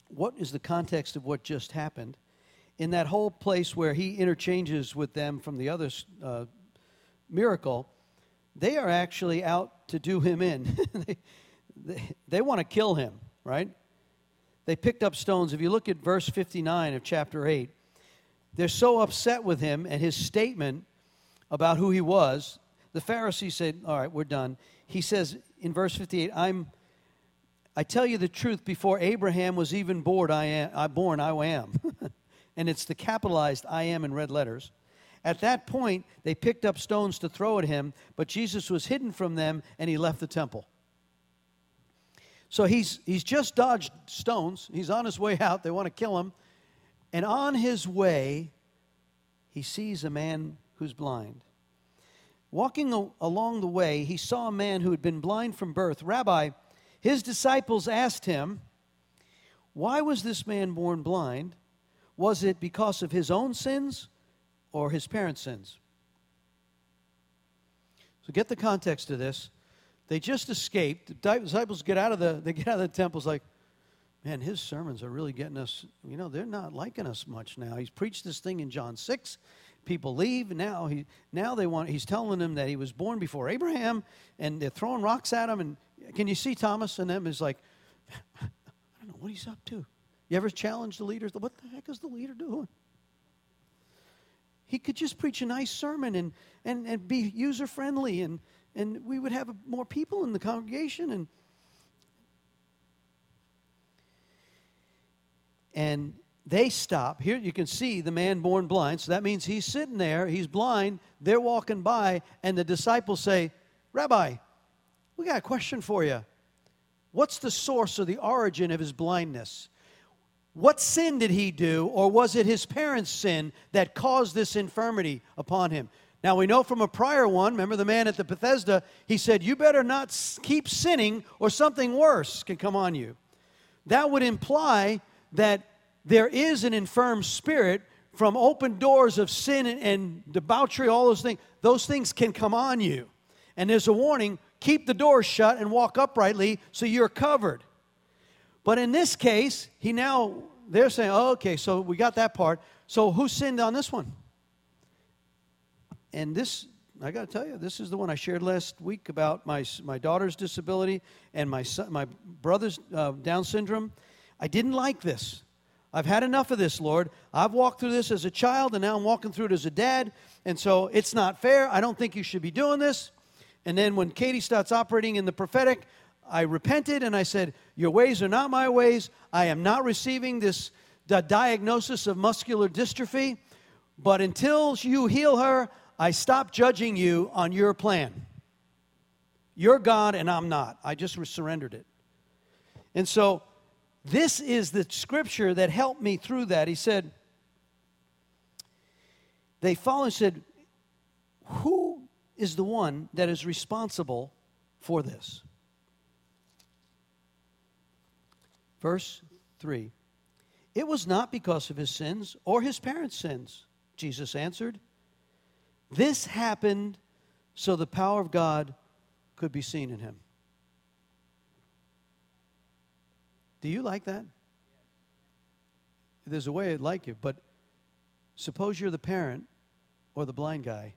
what is the context of what just happened, in that whole place where he interchanges with them from the other uh, miracle, they are actually out to do him in. they, they, they want to kill him, right? They picked up stones. If you look at verse 59 of chapter 8, they're so upset with him and his statement about who he was. The Pharisees said, All right, we're done. He says in verse 58, I'm, I tell you the truth, before Abraham was even born, I am. I born, I am. and it's the capitalized I am in red letters. At that point, they picked up stones to throw at him, but Jesus was hidden from them and he left the temple. So he's, he's just dodged stones. He's on his way out. They want to kill him. And on his way, he sees a man who's blind. Walking along the way, he saw a man who had been blind from birth. Rabbi, his disciples asked him, Why was this man born blind? Was it because of his own sins or his parents' sins? So get the context of this. They just escaped. The disciples get out of the they get out of the temple. It's like, man, his sermons are really getting us, you know, they're not liking us much now. He's preached this thing in John 6. People leave. Now he now they want he's telling them that he was born before Abraham, and they're throwing rocks at him. And can you see Thomas and them is like, I don't know what he's up to. You ever challenge the leaders? What the heck is the leader doing? He could just preach a nice sermon and, and, and be user friendly and and we would have more people in the congregation and and they stop. Here you can see the man born blind. So that means he's sitting there. He's blind. They're walking by. And the disciples say rabbi we got a question for you. What's the source or the origin of his blindness? What sin did he do or was it his parents sin that caused this infirmity upon him? Now we know from a prior one, remember the man at the Bethesda, he said, You better not keep sinning or something worse can come on you. That would imply that there is an infirm spirit from open doors of sin and, and debauchery, all those things. Those things can come on you. And there's a warning keep the doors shut and walk uprightly so you're covered. But in this case, he now, they're saying, oh, okay, so we got that part. So who sinned on this one? and this I got to tell you, this is the one I shared last week about my, my daughter's disability and my, son, my brother's uh, Down syndrome. I didn't like this. I've had enough of this, Lord. I've walked through this as a child, and now I'm walking through it as a dad, and so it's not fair. I don't think you should be doing this. And then when Katie starts operating in the prophetic, I repented and I said, Your ways are not my ways. I am not receiving this diagnosis of muscular dystrophy. But until you heal her, I stop judging you on your plan. You're God and I'm not. I just surrendered it. And so, this is the scripture that helped me through that. He said, They followed and said, Who is the one that is responsible for this? Verse 3 It was not because of his sins or his parents' sins, Jesus answered. This happened so the power of God could be seen in him. Do you like that? There's a way I'd like you, but suppose you're the parent or the blind guy.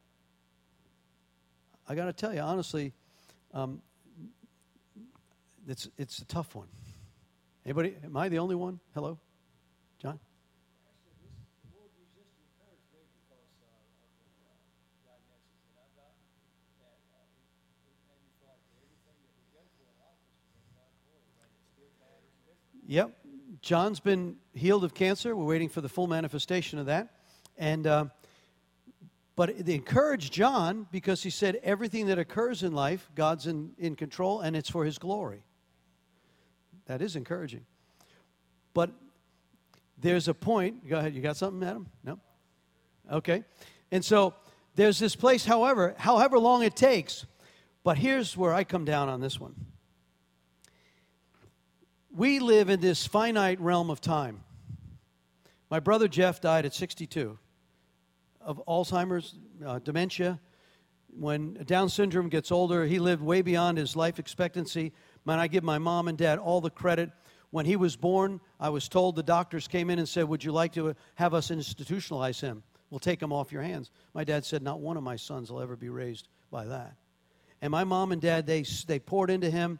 I got to tell you, honestly, um, it's, it's a tough one. Anybody? Am I the only one? Hello? John? Yep. John's been healed of cancer. We're waiting for the full manifestation of that. And, uh, but it encouraged John because he said everything that occurs in life, God's in, in control and it's for his glory. That is encouraging. But there's a point. Go ahead. You got something, Adam? No? Okay. And so there's this place, however, however long it takes. But here's where I come down on this one. We live in this finite realm of time. My brother Jeff died at 62 of Alzheimer's, uh, dementia. When Down syndrome gets older, he lived way beyond his life expectancy. Man, I give my mom and dad all the credit. When he was born, I was told the doctors came in and said, Would you like to have us institutionalize him? We'll take him off your hands. My dad said, Not one of my sons will ever be raised by that. And my mom and dad, they, they poured into him.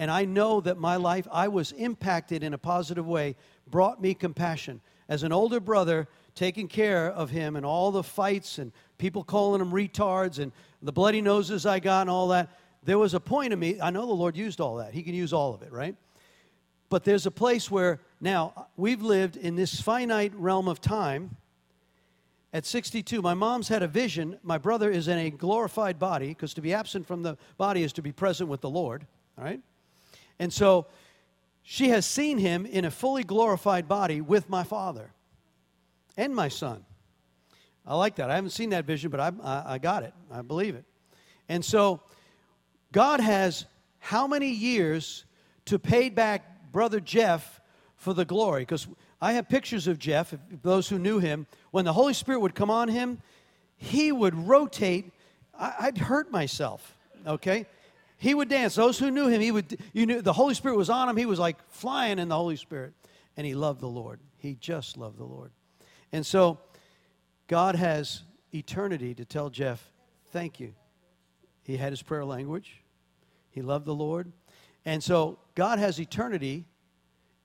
And I know that my life, I was impacted in a positive way, brought me compassion. As an older brother, taking care of him and all the fights and people calling him retards and the bloody noses I got and all that, there was a point of me, I know the Lord used all that. He can use all of it, right? But there's a place where now we've lived in this finite realm of time. At 62, my mom's had a vision. My brother is in a glorified body, because to be absent from the body is to be present with the Lord, all right? And so she has seen him in a fully glorified body with my father and my son. I like that. I haven't seen that vision, but I, I, I got it. I believe it. And so God has how many years to pay back Brother Jeff for the glory? Because I have pictures of Jeff, those who knew him. When the Holy Spirit would come on him, he would rotate. I, would hurt myself, okay? He would dance. Those who knew him, he would, you knew the Holy Spirit was on him. He was like flying in the Holy Spirit. And he loved the Lord. He just loved the Lord. And so God has eternity to tell Jeff, thank you. He had his prayer language, he loved the Lord. And so God has eternity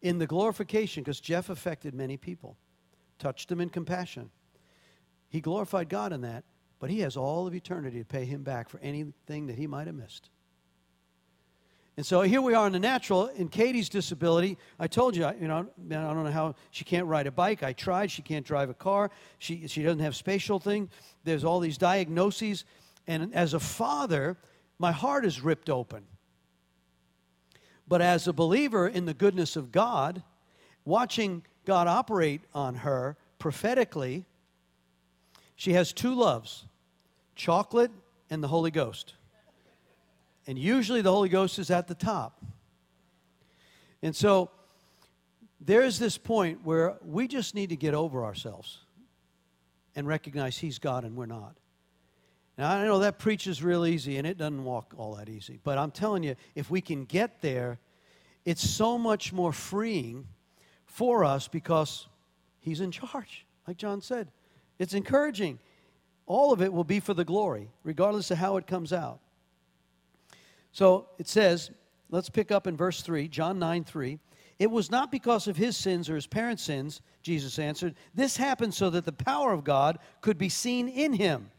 in the glorification because Jeff affected many people, touched them in compassion. He glorified God in that, but he has all of eternity to pay him back for anything that he might have missed. And so here we are in the natural. In Katie's disability, I told you, you know, I don't know how she can't ride a bike. I tried. She can't drive a car. She, she doesn't have spatial thing. There's all these diagnoses. And as a father, my heart is ripped open. But as a believer in the goodness of God, watching God operate on her prophetically, she has two loves chocolate and the Holy Ghost. And usually the Holy Ghost is at the top. And so there's this point where we just need to get over ourselves and recognize He's God and we're not. Now, I know that preaches real easy and it doesn't walk all that easy. But I'm telling you, if we can get there, it's so much more freeing for us because He's in charge, like John said. It's encouraging. All of it will be for the glory, regardless of how it comes out. So it says, let's pick up in verse 3, John 9 3. It was not because of his sins or his parents' sins, Jesus answered. This happened so that the power of God could be seen in him.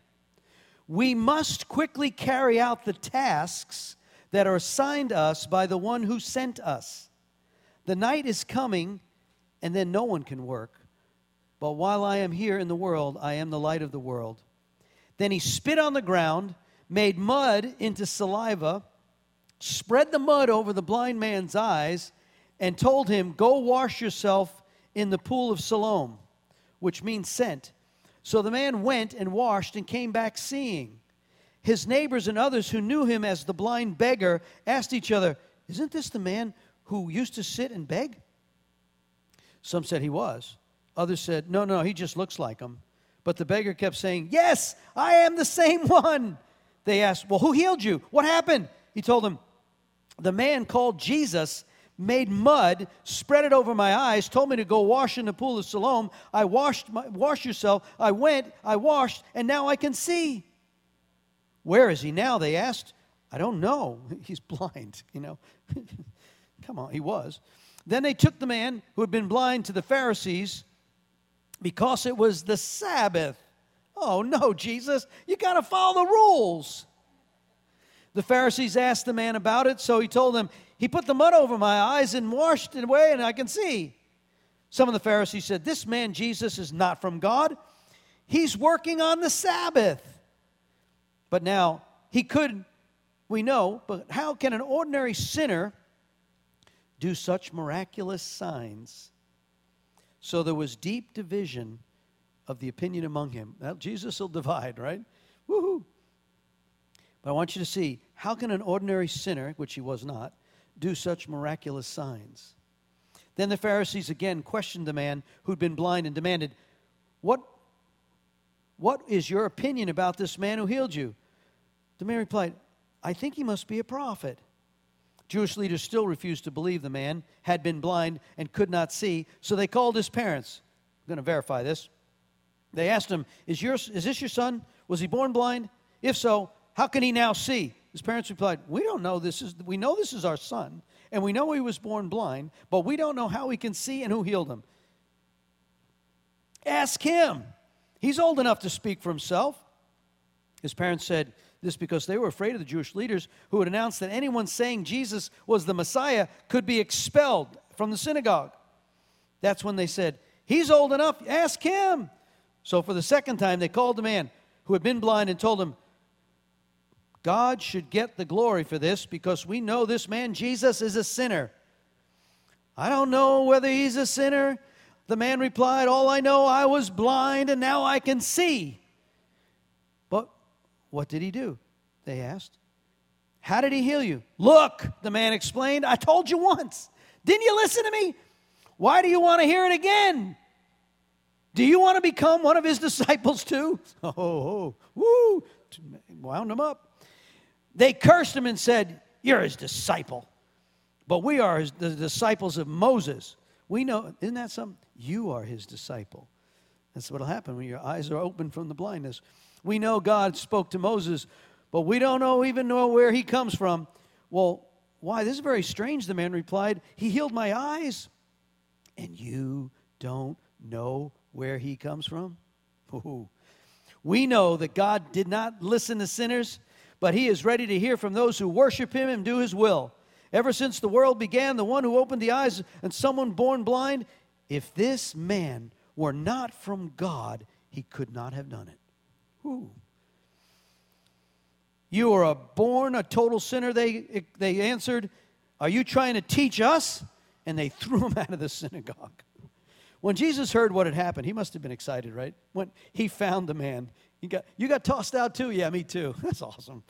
We must quickly carry out the tasks that are assigned us by the one who sent us. The night is coming, and then no one can work. But while I am here in the world, I am the light of the world. Then he spit on the ground, made mud into saliva spread the mud over the blind man's eyes, and told him, Go wash yourself in the pool of Siloam, which means sent. So the man went and washed and came back seeing. His neighbors and others who knew him as the blind beggar asked each other, Isn't this the man who used to sit and beg? Some said he was. Others said, No, no, he just looks like him. But the beggar kept saying, Yes, I am the same one. They asked, Well, who healed you? What happened? He told them, the man called Jesus made mud, spread it over my eyes, told me to go wash in the pool of Siloam. I washed, my, wash yourself. I went, I washed, and now I can see. Where is he now? They asked. I don't know. He's blind, you know. Come on, he was. Then they took the man who had been blind to the Pharisees because it was the Sabbath. Oh, no, Jesus, you got to follow the rules. The Pharisees asked the man about it, so he told them, He put the mud over my eyes and washed it away, and I can see. Some of the Pharisees said, This man Jesus is not from God. He's working on the Sabbath. But now, he could, we know, but how can an ordinary sinner do such miraculous signs? So there was deep division of the opinion among him. Now, Jesus will divide, right? Woohoo! But I want you to see how can an ordinary sinner, which he was not, do such miraculous signs? Then the Pharisees again questioned the man who'd been blind and demanded, What, what is your opinion about this man who healed you? The man replied, I think he must be a prophet. Jewish leaders still refused to believe the man had been blind and could not see, so they called his parents. I'm going to verify this. They asked him, is, your, is this your son? Was he born blind? If so, how can he now see? His parents replied, We don't know this is we know this is our son, and we know he was born blind, but we don't know how he can see and who healed him. Ask him. He's old enough to speak for himself. His parents said this because they were afraid of the Jewish leaders who had announced that anyone saying Jesus was the Messiah could be expelled from the synagogue. That's when they said, He's old enough, ask him. So for the second time, they called the man who had been blind and told him, God should get the glory for this because we know this man, Jesus, is a sinner. I don't know whether he's a sinner. The man replied, All I know, I was blind and now I can see. But what did he do? They asked. How did he heal you? Look, the man explained, I told you once. Didn't you listen to me? Why do you want to hear it again? Do you want to become one of his disciples too? Oh, oh, oh, woo, wound him up. They cursed him and said, You're his disciple. But we are the disciples of Moses. We know, isn't that something? You are his disciple. That's what'll happen when your eyes are open from the blindness. We know God spoke to Moses, but we don't know even know where he comes from. Well, why? This is very strange, the man replied. He healed my eyes, and you don't know where he comes from? Ooh. We know that God did not listen to sinners, but he is ready to hear from those who worship him and do his will. Ever since the world began, the one who opened the eyes and someone born blind, if this man were not from God, he could not have done it. Ooh. You are a born a total sinner, they, they answered. Are you trying to teach us? And they threw him out of the synagogue. When Jesus heard what had happened, he must have been excited, right? When he found the man, he got, you got tossed out too? Yeah, me too. That's awesome.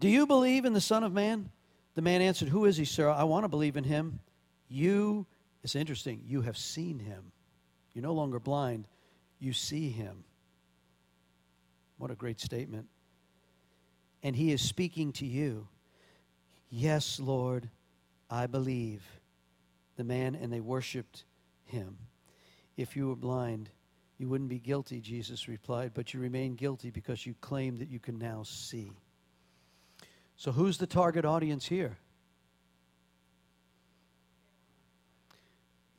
Do you believe in the Son of Man? The man answered, Who is he, sir? I want to believe in him. You, it's interesting, you have seen him. You're no longer blind, you see him. What a great statement. And he is speaking to you. Yes, Lord, I believe the man and they worshiped him. If you were blind, you wouldn't be guilty, Jesus replied, but you remain guilty because you claim that you can now see. So, who's the target audience here?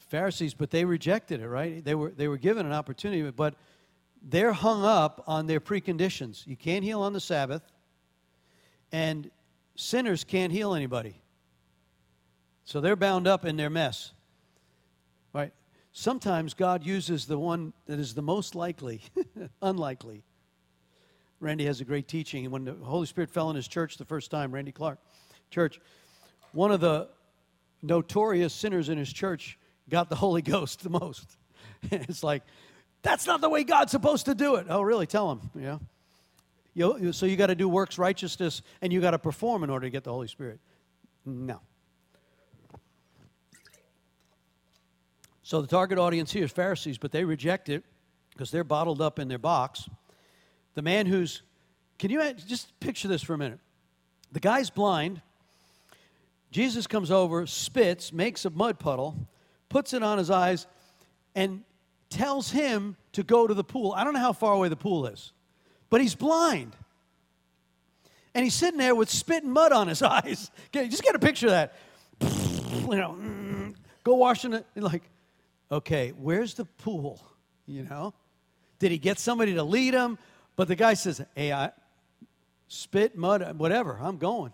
Pharisees, but they rejected it, right? They were, they were given an opportunity, but they're hung up on their preconditions. You can't heal on the Sabbath, and sinners can't heal anybody. So they're bound up in their mess. Right? Sometimes God uses the one that is the most likely, unlikely. Randy has a great teaching. When the Holy Spirit fell in his church the first time, Randy Clark Church, one of the notorious sinners in his church got the Holy Ghost the most. it's like, that's not the way God's supposed to do it. Oh, really? Tell him. Yeah. You, so you got to do works righteousness and you got to perform in order to get the Holy Spirit. No. So the target audience here is Pharisees, but they reject it because they're bottled up in their box. The man who's, can you just picture this for a minute? The guy's blind. Jesus comes over, spits, makes a mud puddle, puts it on his eyes, and tells him to go to the pool. I don't know how far away the pool is, but he's blind. And he's sitting there with spit and mud on his eyes. Just get a picture of that. You know, mm, go wash in it. Like, okay, where's the pool? You know? Did he get somebody to lead him? But the guy says, hey, I spit, mud, whatever, I'm going.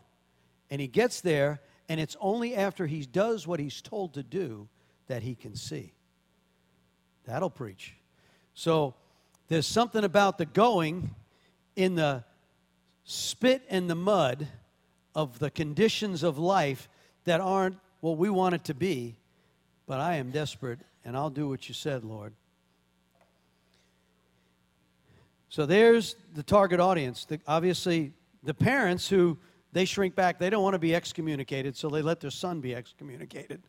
And he gets there, and it's only after he does what he's told to do that he can see. That'll preach. So there's something about the going in the spit and the mud of the conditions of life that aren't what we want it to be, but I am desperate and I'll do what you said, Lord. So there's the target audience. The, obviously, the parents who they shrink back, they don't want to be excommunicated, so they let their son be excommunicated.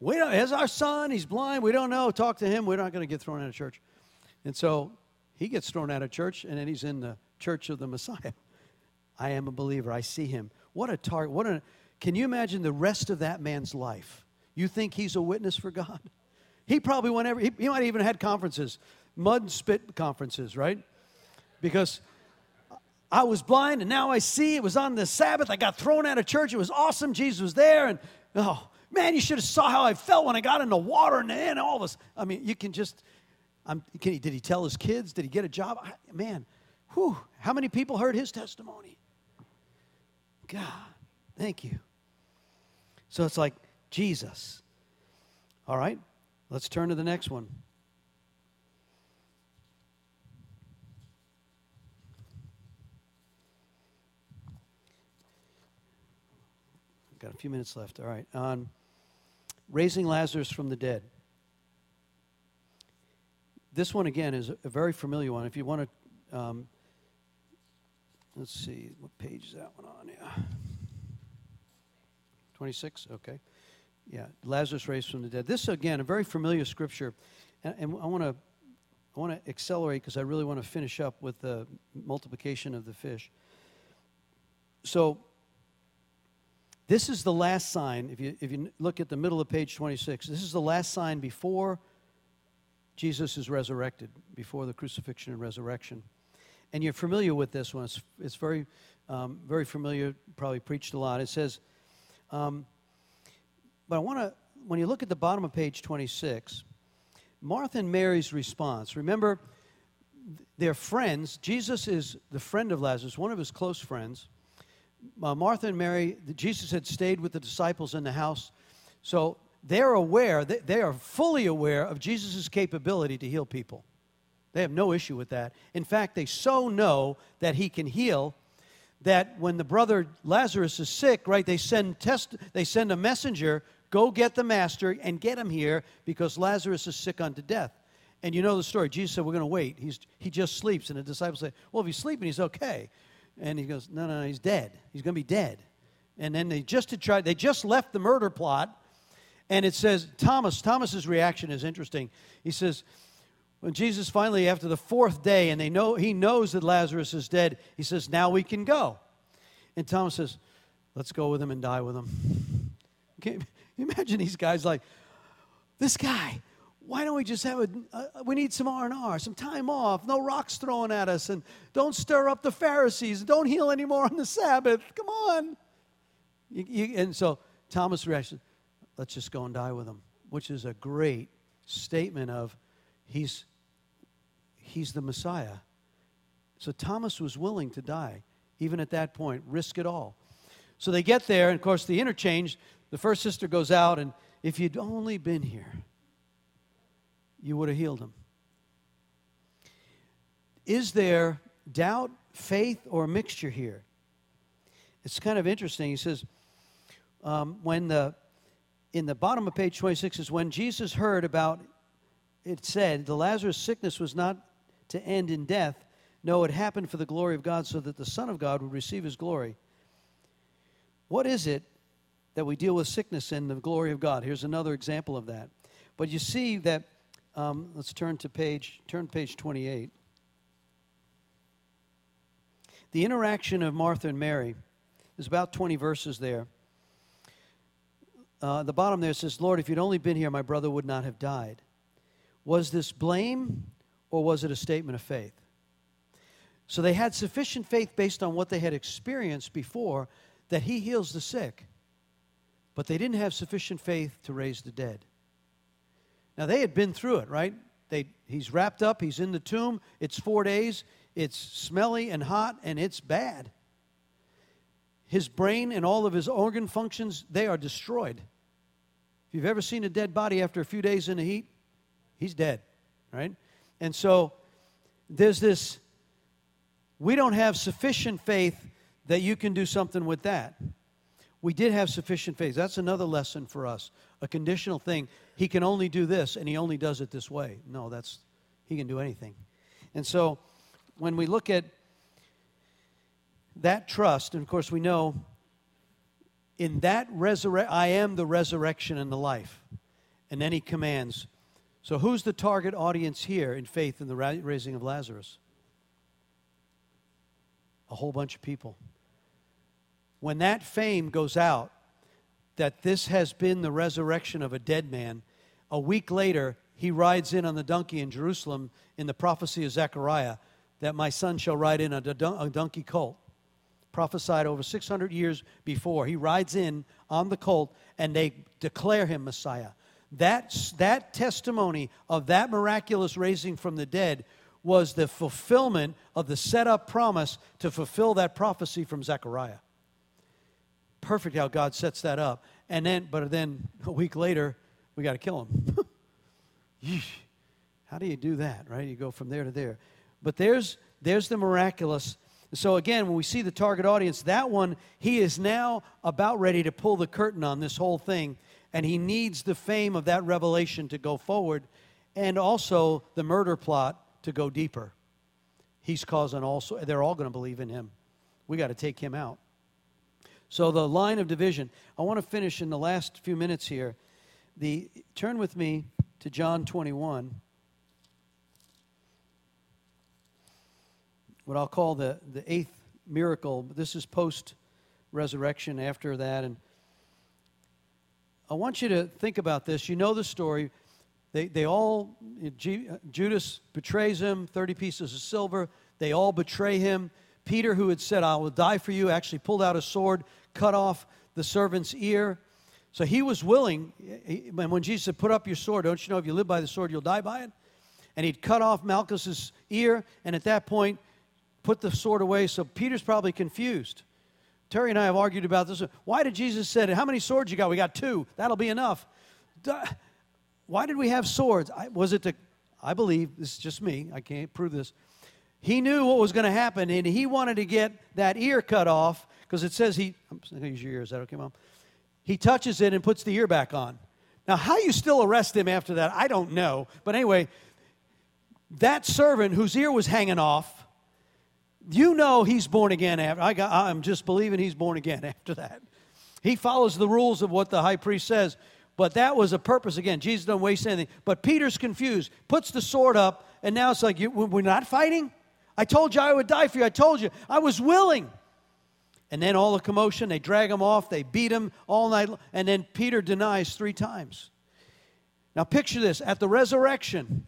We don't, as our son, he's blind, we don't know. Talk to him, we're not going to get thrown out of church. And so he gets thrown out of church, and then he's in the church of the Messiah. I am a believer. I see him. What a target. What a, can you imagine the rest of that man's life? You think he's a witness for God? He probably went every, he, he might have even had conferences, mud and spit conferences, right? Because I was blind and now I see. It was on the Sabbath. I got thrown out of church. It was awesome. Jesus was there. And oh, man, you should have saw how I felt when I got in the water and, and all this. I mean, you can just, I'm, can he, did he tell his kids? Did he get a job? I, man, whew, how many people heard his testimony? God, thank you. So it's like Jesus. All right, let's turn to the next one. Got a few minutes left. All right. On raising Lazarus from the dead. This one, again, is a very familiar one. If you want to, um, let's see, what page is that one on? Yeah. 26? Okay. Yeah, Lazarus raised from the dead. This, again, a very familiar scripture. And, and I want to I want to accelerate because I really want to finish up with the multiplication of the fish. So, this is the last sign. If you, if you look at the middle of page 26, this is the last sign before Jesus is resurrected, before the crucifixion and resurrection. And you're familiar with this one. It's, it's very, um, very familiar, probably preached a lot. It says, um, but I want to, when you look at the bottom of page 26, Martha and Mary's response. Remember, they're friends. Jesus is the friend of Lazarus, one of his close friends. Uh, Martha and Mary, Jesus had stayed with the disciples in the house. So they're aware, they, they are fully aware of Jesus' capability to heal people. They have no issue with that. In fact, they so know that he can heal that when the brother Lazarus is sick, right, they send test they send a messenger, go get the master and get him here because Lazarus is sick unto death. And you know the story. Jesus said, We're gonna wait. He's he just sleeps. And the disciples say, Well, if he's sleeping, he's okay. And he goes, No, no, no, he's dead. He's gonna be dead. And then they just had tried, they just left the murder plot. And it says, Thomas, Thomas's reaction is interesting. He says, when Jesus finally, after the fourth day, and they know he knows that Lazarus is dead, he says, Now we can go. And Thomas says, Let's go with him and die with him. Imagine these guys like, this guy, why don't we just have a, uh, we need some R&R, some time off, no rocks thrown at us, and don't stir up the Pharisees, don't heal anymore on the Sabbath. Come on. You, you, and so Thomas reacted, let's just go and die with him, which is a great statement of he's he's the Messiah. So Thomas was willing to die, even at that point, risk it all. So they get there, and of course, the interchange, the first sister goes out, and if you'd only been here, you would have healed him. Is there doubt, faith, or mixture here? It's kind of interesting. He says, um, when the in the bottom of page 26 is when Jesus heard about it said the Lazarus sickness was not to end in death. No, it happened for the glory of God so that the Son of God would receive his glory. What is it that we deal with sickness in the glory of God? Here's another example of that. But you see that, um, let's turn to page, turn page 28. The interaction of Martha and Mary, there's about 20 verses there. Uh, the bottom there says, Lord, if you'd only been here, my brother would not have died. Was this blame or was it a statement of faith? So they had sufficient faith based on what they had experienced before that he heals the sick, but they didn't have sufficient faith to raise the dead. Now they had been through it, right? They, he's wrapped up, he's in the tomb, it's four days, it's smelly and hot, and it's bad. His brain and all of his organ functions, they are destroyed. If you've ever seen a dead body after a few days in the heat, he's dead, right? And so there's this we don't have sufficient faith that you can do something with that. We did have sufficient faith. That's another lesson for us. A conditional thing. He can only do this, and he only does it this way. No, that's, he can do anything. And so when we look at that trust, and of course we know in that resurrection, I am the resurrection and the life. And then he commands. So who's the target audience here in faith in the raising of Lazarus? A whole bunch of people. When that fame goes out, that this has been the resurrection of a dead man, a week later, he rides in on the donkey in Jerusalem in the prophecy of Zechariah that my son shall ride in a, donkey colt. Prophesied over 600 years before. He rides in on the colt and they declare him Messiah. That, that testimony of that miraculous raising from the dead was the fulfillment of the set up promise to fulfill that prophecy from Zechariah. Perfect how God sets that up. And then, but then a week later, we got to kill him. how do you do that, right? You go from there to there. But there's, there's the miraculous. So again, when we see the target audience, that one, he is now about ready to pull the curtain on this whole thing. And he needs the fame of that revelation to go forward and also the murder plot to go deeper. He's causing also, they're all going to believe in him. We got to take him out. So the line of division. I want to finish in the last few minutes here. The turn with me to John 21. What I'll call the, the eighth miracle. This is post resurrection after that. And I want you to think about this. You know the story. They, they all, Judas betrays him, 30 pieces of silver. They all betray him. Peter, who had said, I will die for you, actually pulled out a sword, cut off the servant's ear. So he was willing, and when Jesus said, Put up your sword, don't you know if you live by the sword, you'll die by it? And he'd cut off Malchus's ear, and at that point, put the sword away. So Peter's probably confused. Terry and I have argued about this. Why did Jesus say, How many swords you got? We got two. That'll be enough. Why did we have swords? I, was it to, I believe, this is just me, I can't prove this. He knew what was going to happen, and he wanted to get that ear cut off because it says he, I'm going to use your ear, is that okay, Mom? He touches it and puts the ear back on. Now, how you still arrest him after that, I don't know. But anyway, that servant whose ear was hanging off, you know he's born again after. I got, I'm just believing he's born again after that. He follows the rules of what the high priest says. But that was a purpose. Again, Jesus doesn't waste anything. But Peter's confused, puts the sword up, and now it's like, we're not fighting? I told you I would die for you. I told you. I was willing. And then all the commotion, they drag him off, they beat him all night, and then Peter denies three times. Now picture this at the resurrection,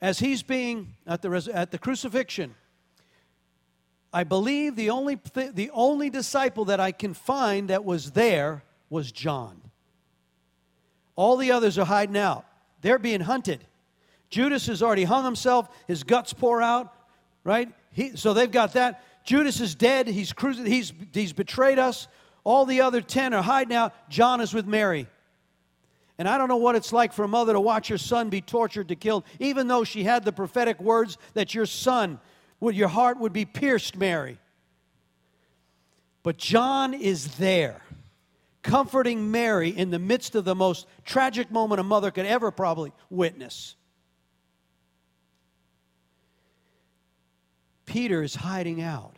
as he's being at the, res- at the crucifixion, I believe the only, th- the only disciple that I can find that was there was John. All the others are hiding out. They're being hunted. Judas has already hung himself, his guts pour out, right? He, so they've got that. Judas is dead. He's, he's, he's betrayed us. All the other 10 are hiding out. John is with Mary. And I don't know what it's like for a mother to watch her son be tortured to kill, even though she had the prophetic words that your son, would, your heart would be pierced, Mary. But John is there comforting Mary in the midst of the most tragic moment a mother could ever probably witness. Peter is hiding out.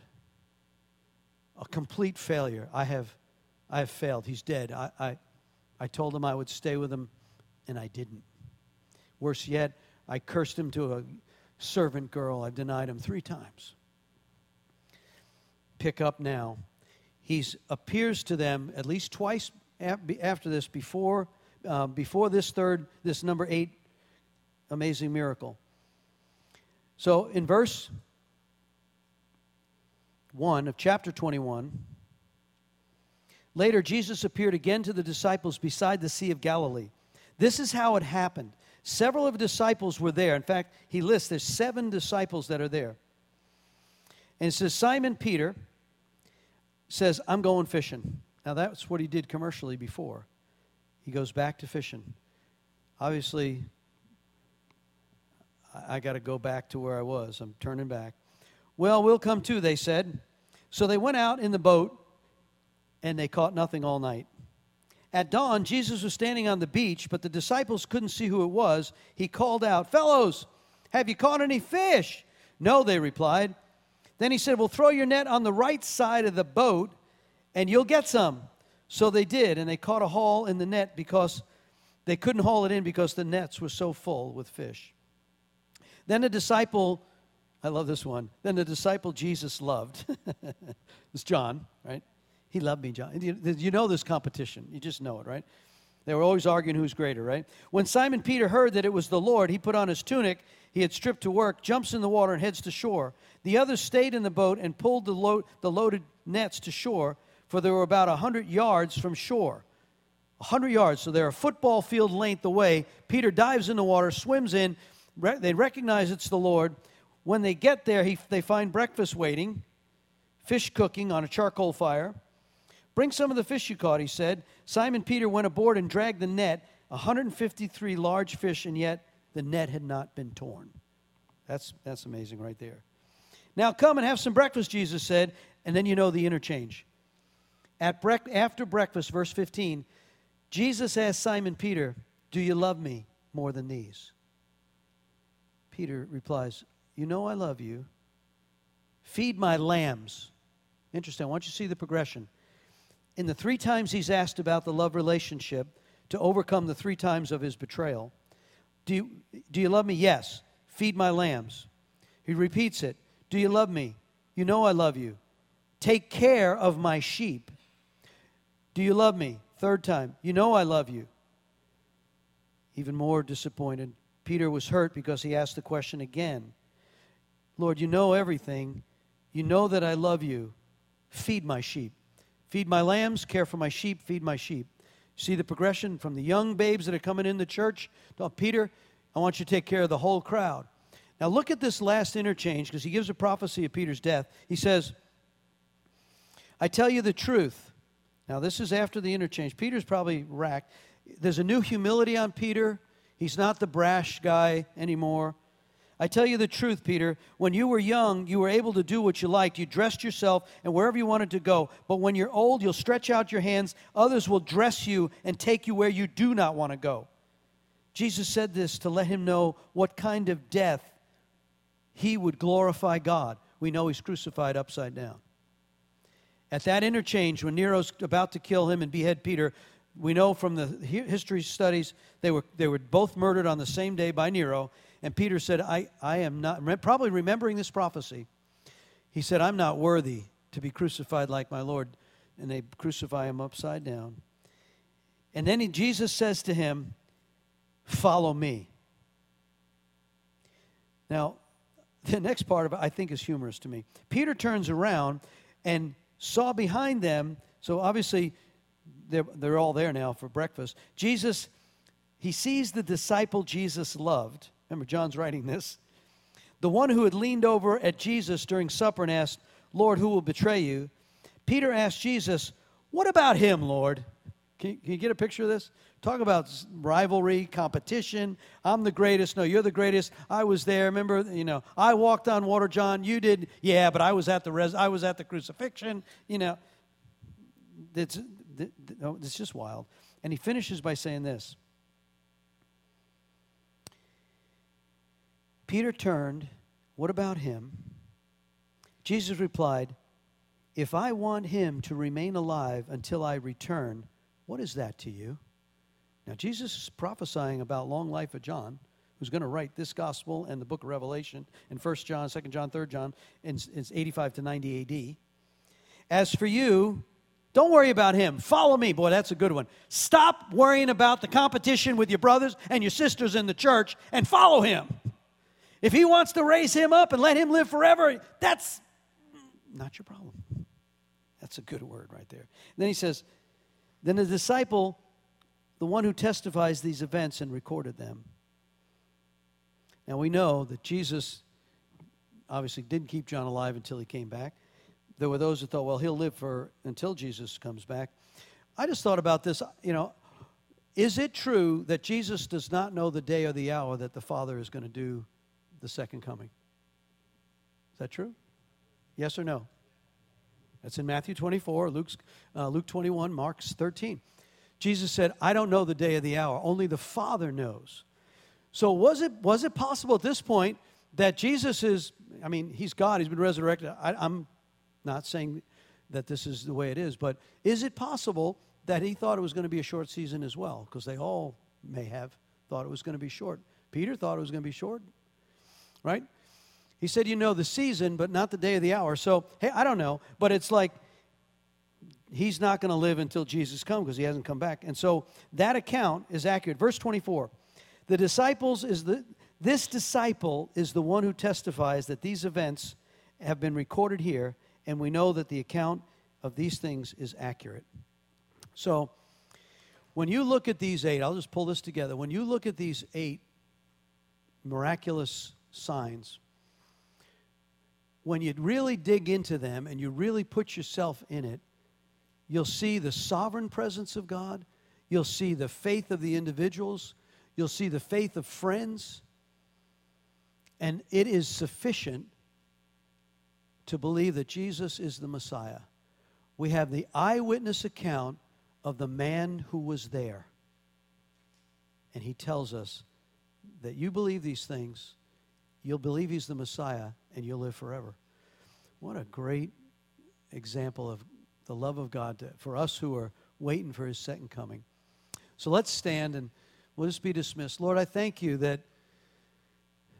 A complete failure. I have, I have failed. He's dead. I, I, I told him I would stay with him, and I didn't. Worse yet, I cursed him to a servant girl. I've denied him three times. Pick up now he appears to them at least twice after this, before, uh, before this third, this number eight amazing miracle. So in verse 1 of chapter 21, later Jesus appeared again to the disciples beside the Sea of Galilee. This is how it happened. Several of the disciples were there. In fact, he lists there's seven disciples that are there. And it says Simon Peter, says, I'm going fishing. Now, that's what he did commercially before. he goes back to fishing. Obviously, I, I got to go back to where I was. I'm turning back. Well, we'll come too, they said. So they went out in the boat and they caught nothing all night. At dawn, Jesus was standing on the beach, but the disciples couldn't see who it was. He called out, Fellows, have you caught any fish? No, they replied. Then he said, Well, throw your net on the right side of the boat and you'll get some. So they did, and they caught a haul in the net because they couldn't haul it in because the nets were so full with fish. Then the disciple, I love this one. Then the disciple Jesus loved, it's John, right? He loved me, John. You know this competition. You just know it, right? They were always arguing who's greater, right? When Simon Peter heard that it was the Lord, he put on his tunic, he had stripped to work, jumps in the water, and heads to shore. The others stayed in the boat and pulled the, lo- the loaded nets to shore, for they were about a 100 yards from shore. A 100 yards, so they're a football field length away. Peter dives in the water, swims in. Re- they recognize it's the Lord. When they get there, he, they find breakfast waiting, fish cooking on a charcoal fire. Bring some of the fish you caught, he said. Simon Peter went aboard and dragged the net, 153 large fish, and yet the net had not been torn. That's, that's amazing right there. Now come and have some breakfast, Jesus said, and then you know the interchange. At brec- after breakfast, verse 15, Jesus asked Simon Peter, Do you love me more than these? Peter replies, You know I love you. Feed my lambs. Interesting. I want you to see the progression in the three times he's asked about the love relationship to overcome the three times of his betrayal, do you, do you love me? Yes. Feed my lambs. He repeats it. Do you love me? You know I love you. Take care of my sheep. Do you love me? Third time. You know I love you. Even more disappointed. Peter was hurt because he asked the question again Lord, you know everything. You know that I love you. Feed my sheep. Feed my lambs, care for my sheep, feed my sheep. See the progression from the young babes that are coming in the church to Peter, I want you to take care of the whole crowd. Now look at this last interchange because he gives a prophecy of Peter's death. He says, I tell you the truth. Now this is after the interchange. Peter's probably racked. There's a new humility on Peter. He's not the brash guy anymore. I tell you the truth, Peter, when you were young, you were able to do what you liked. You dressed yourself and wherever you wanted to go. But when you're old, you'll stretch out your hands. Others will dress you and take you where you do not want to go. Jesus said this to let him know what kind of death he would glorify God. We know he's crucified upside down. At that interchange, when Nero's about to kill him and behead Peter, we know from the history studies they were, they were both murdered on the same day by Nero. And Peter said, I, I am not, probably remembering this prophecy, he said, I'm not worthy to be crucified like my Lord. And they crucify him upside down. And then he, Jesus says to him, Follow me. Now, the next part of it I think is humorous to me. Peter turns around and saw behind them, so obviously they're, they're all there now for breakfast. Jesus, he sees the disciple Jesus loved Remember, John's writing this. The one who had leaned over at Jesus during supper and asked, Lord, who will betray you? Peter asked Jesus, What about him, Lord? Can you, can you, get a picture of this? Talk about rivalry, competition. I'm the greatest. No, you're the greatest. I was there. Remember, you know, I walked on water, John. You did. Yeah, but I was at the res- I was at the crucifixion. You know, it's oh, it's just wild. And he finishes by saying this. Peter turned, What about him? Jesus replied, If I want him to remain alive until I return, what is that to you? Now, Jesus is prophesying about long life of John, who's going to write this gospel and the book of Revelation in 1 John, 2 John, 3 John, in, in 85 to 90 AD. As for you, don't worry about him. Follow me. Boy, that's a good one. Stop worrying about the competition with your brothers and your sisters in the church and follow him. If he wants to raise him up and let him live forever, that's not your problem. That's a good word right there. And then he says, Then the disciple, the one who testifies these events and recorded them. Now we know that Jesus obviously didn't keep John alive until he came back. There were those that thought, well, he'll live for until Jesus comes back. I just thought about this, you know, Is it true that Jesus does not know the day or the hour that the Father is going to do the second coming? Is that true? Yes or no? That's in Matthew 24, Luke's, uh, Luke 21, Mark's 13. Jesus said, I don't know the day of the hour, only the Father knows. So was it, was it possible at this point that Jesus is, I mean, he's God, he's been resurrected. I, I'm not saying that this is the way it is, but is it possible that he thought it was going to be a short season as well? Because they all may have thought it was going to be short. Peter thought it was going to be short, right? He said, You know the season, but not the day of the hour. So, hey, I don't know, but it's like he's not going to live until Jesus comes because he hasn't come back. And so that account is accurate. Verse 24 The disciples is the. This disciple is the one who testifies that these events have been recorded here, and we know that the account of these things is accurate. So, when you look at these eight, I'll just pull this together. When you look at these eight miraculous signs, when you really dig into them and you really put yourself in it, you'll see the sovereign presence of God. You'll see the faith of the individuals. You'll see the faith of friends. And it is sufficient to believe that Jesus is the Messiah. We have the eyewitness account of the man who was there. And he tells us that you believe these things, you'll believe he's the Messiah, and you'll live forever. What a great example of the love of God to, for us who are waiting for his second coming. So let's stand and we'll just be dismissed. Lord, I thank you that,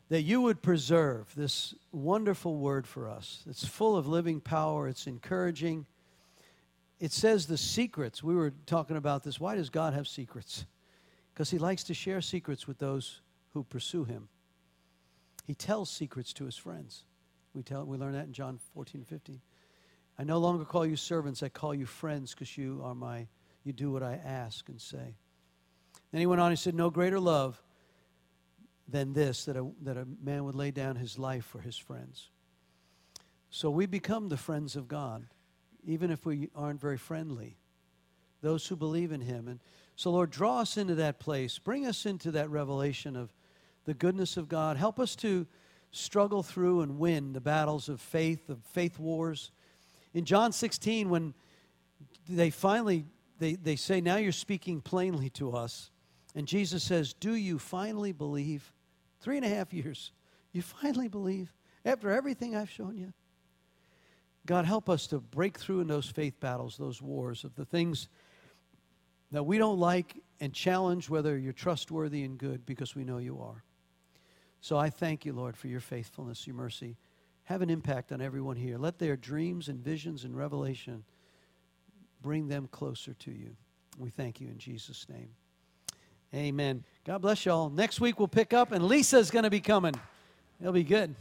that you would preserve this wonderful word for us. It's full of living power, it's encouraging. It says the secrets. We were talking about this. Why does God have secrets? Because he likes to share secrets with those who pursue him. He tells secrets to his friends. We, tell, we learn that in John 14, 15. I no longer call you servants, I call you friends because you are my, you do what I ask and say. Then he went on, he said, No greater love than this, that a, that a man would lay down his life for his friends. So we become the friends of God, even if we aren't very friendly. Those who believe in him. And so, Lord, draw us into that place. Bring us into that revelation of the goodness of God. Help us to struggle through and win the battles of faith, of faith wars. In John 16, when they finally they, they say, Now you're speaking plainly to us. And Jesus says, Do you finally believe? Three and a half years. You finally believe after everything I've shown you? God, help us to break through in those faith battles, those wars of the things that we don't like and challenge whether you're trustworthy and good because we know you are. So I thank you, Lord, for your faithfulness, your mercy. Have an impact on everyone here. Let their dreams and visions and revelation bring them closer to you. We thank you in Jesus' name. Amen. God bless y'all. Next week we'll pick up, and Lisa's going to be coming. It'll be good.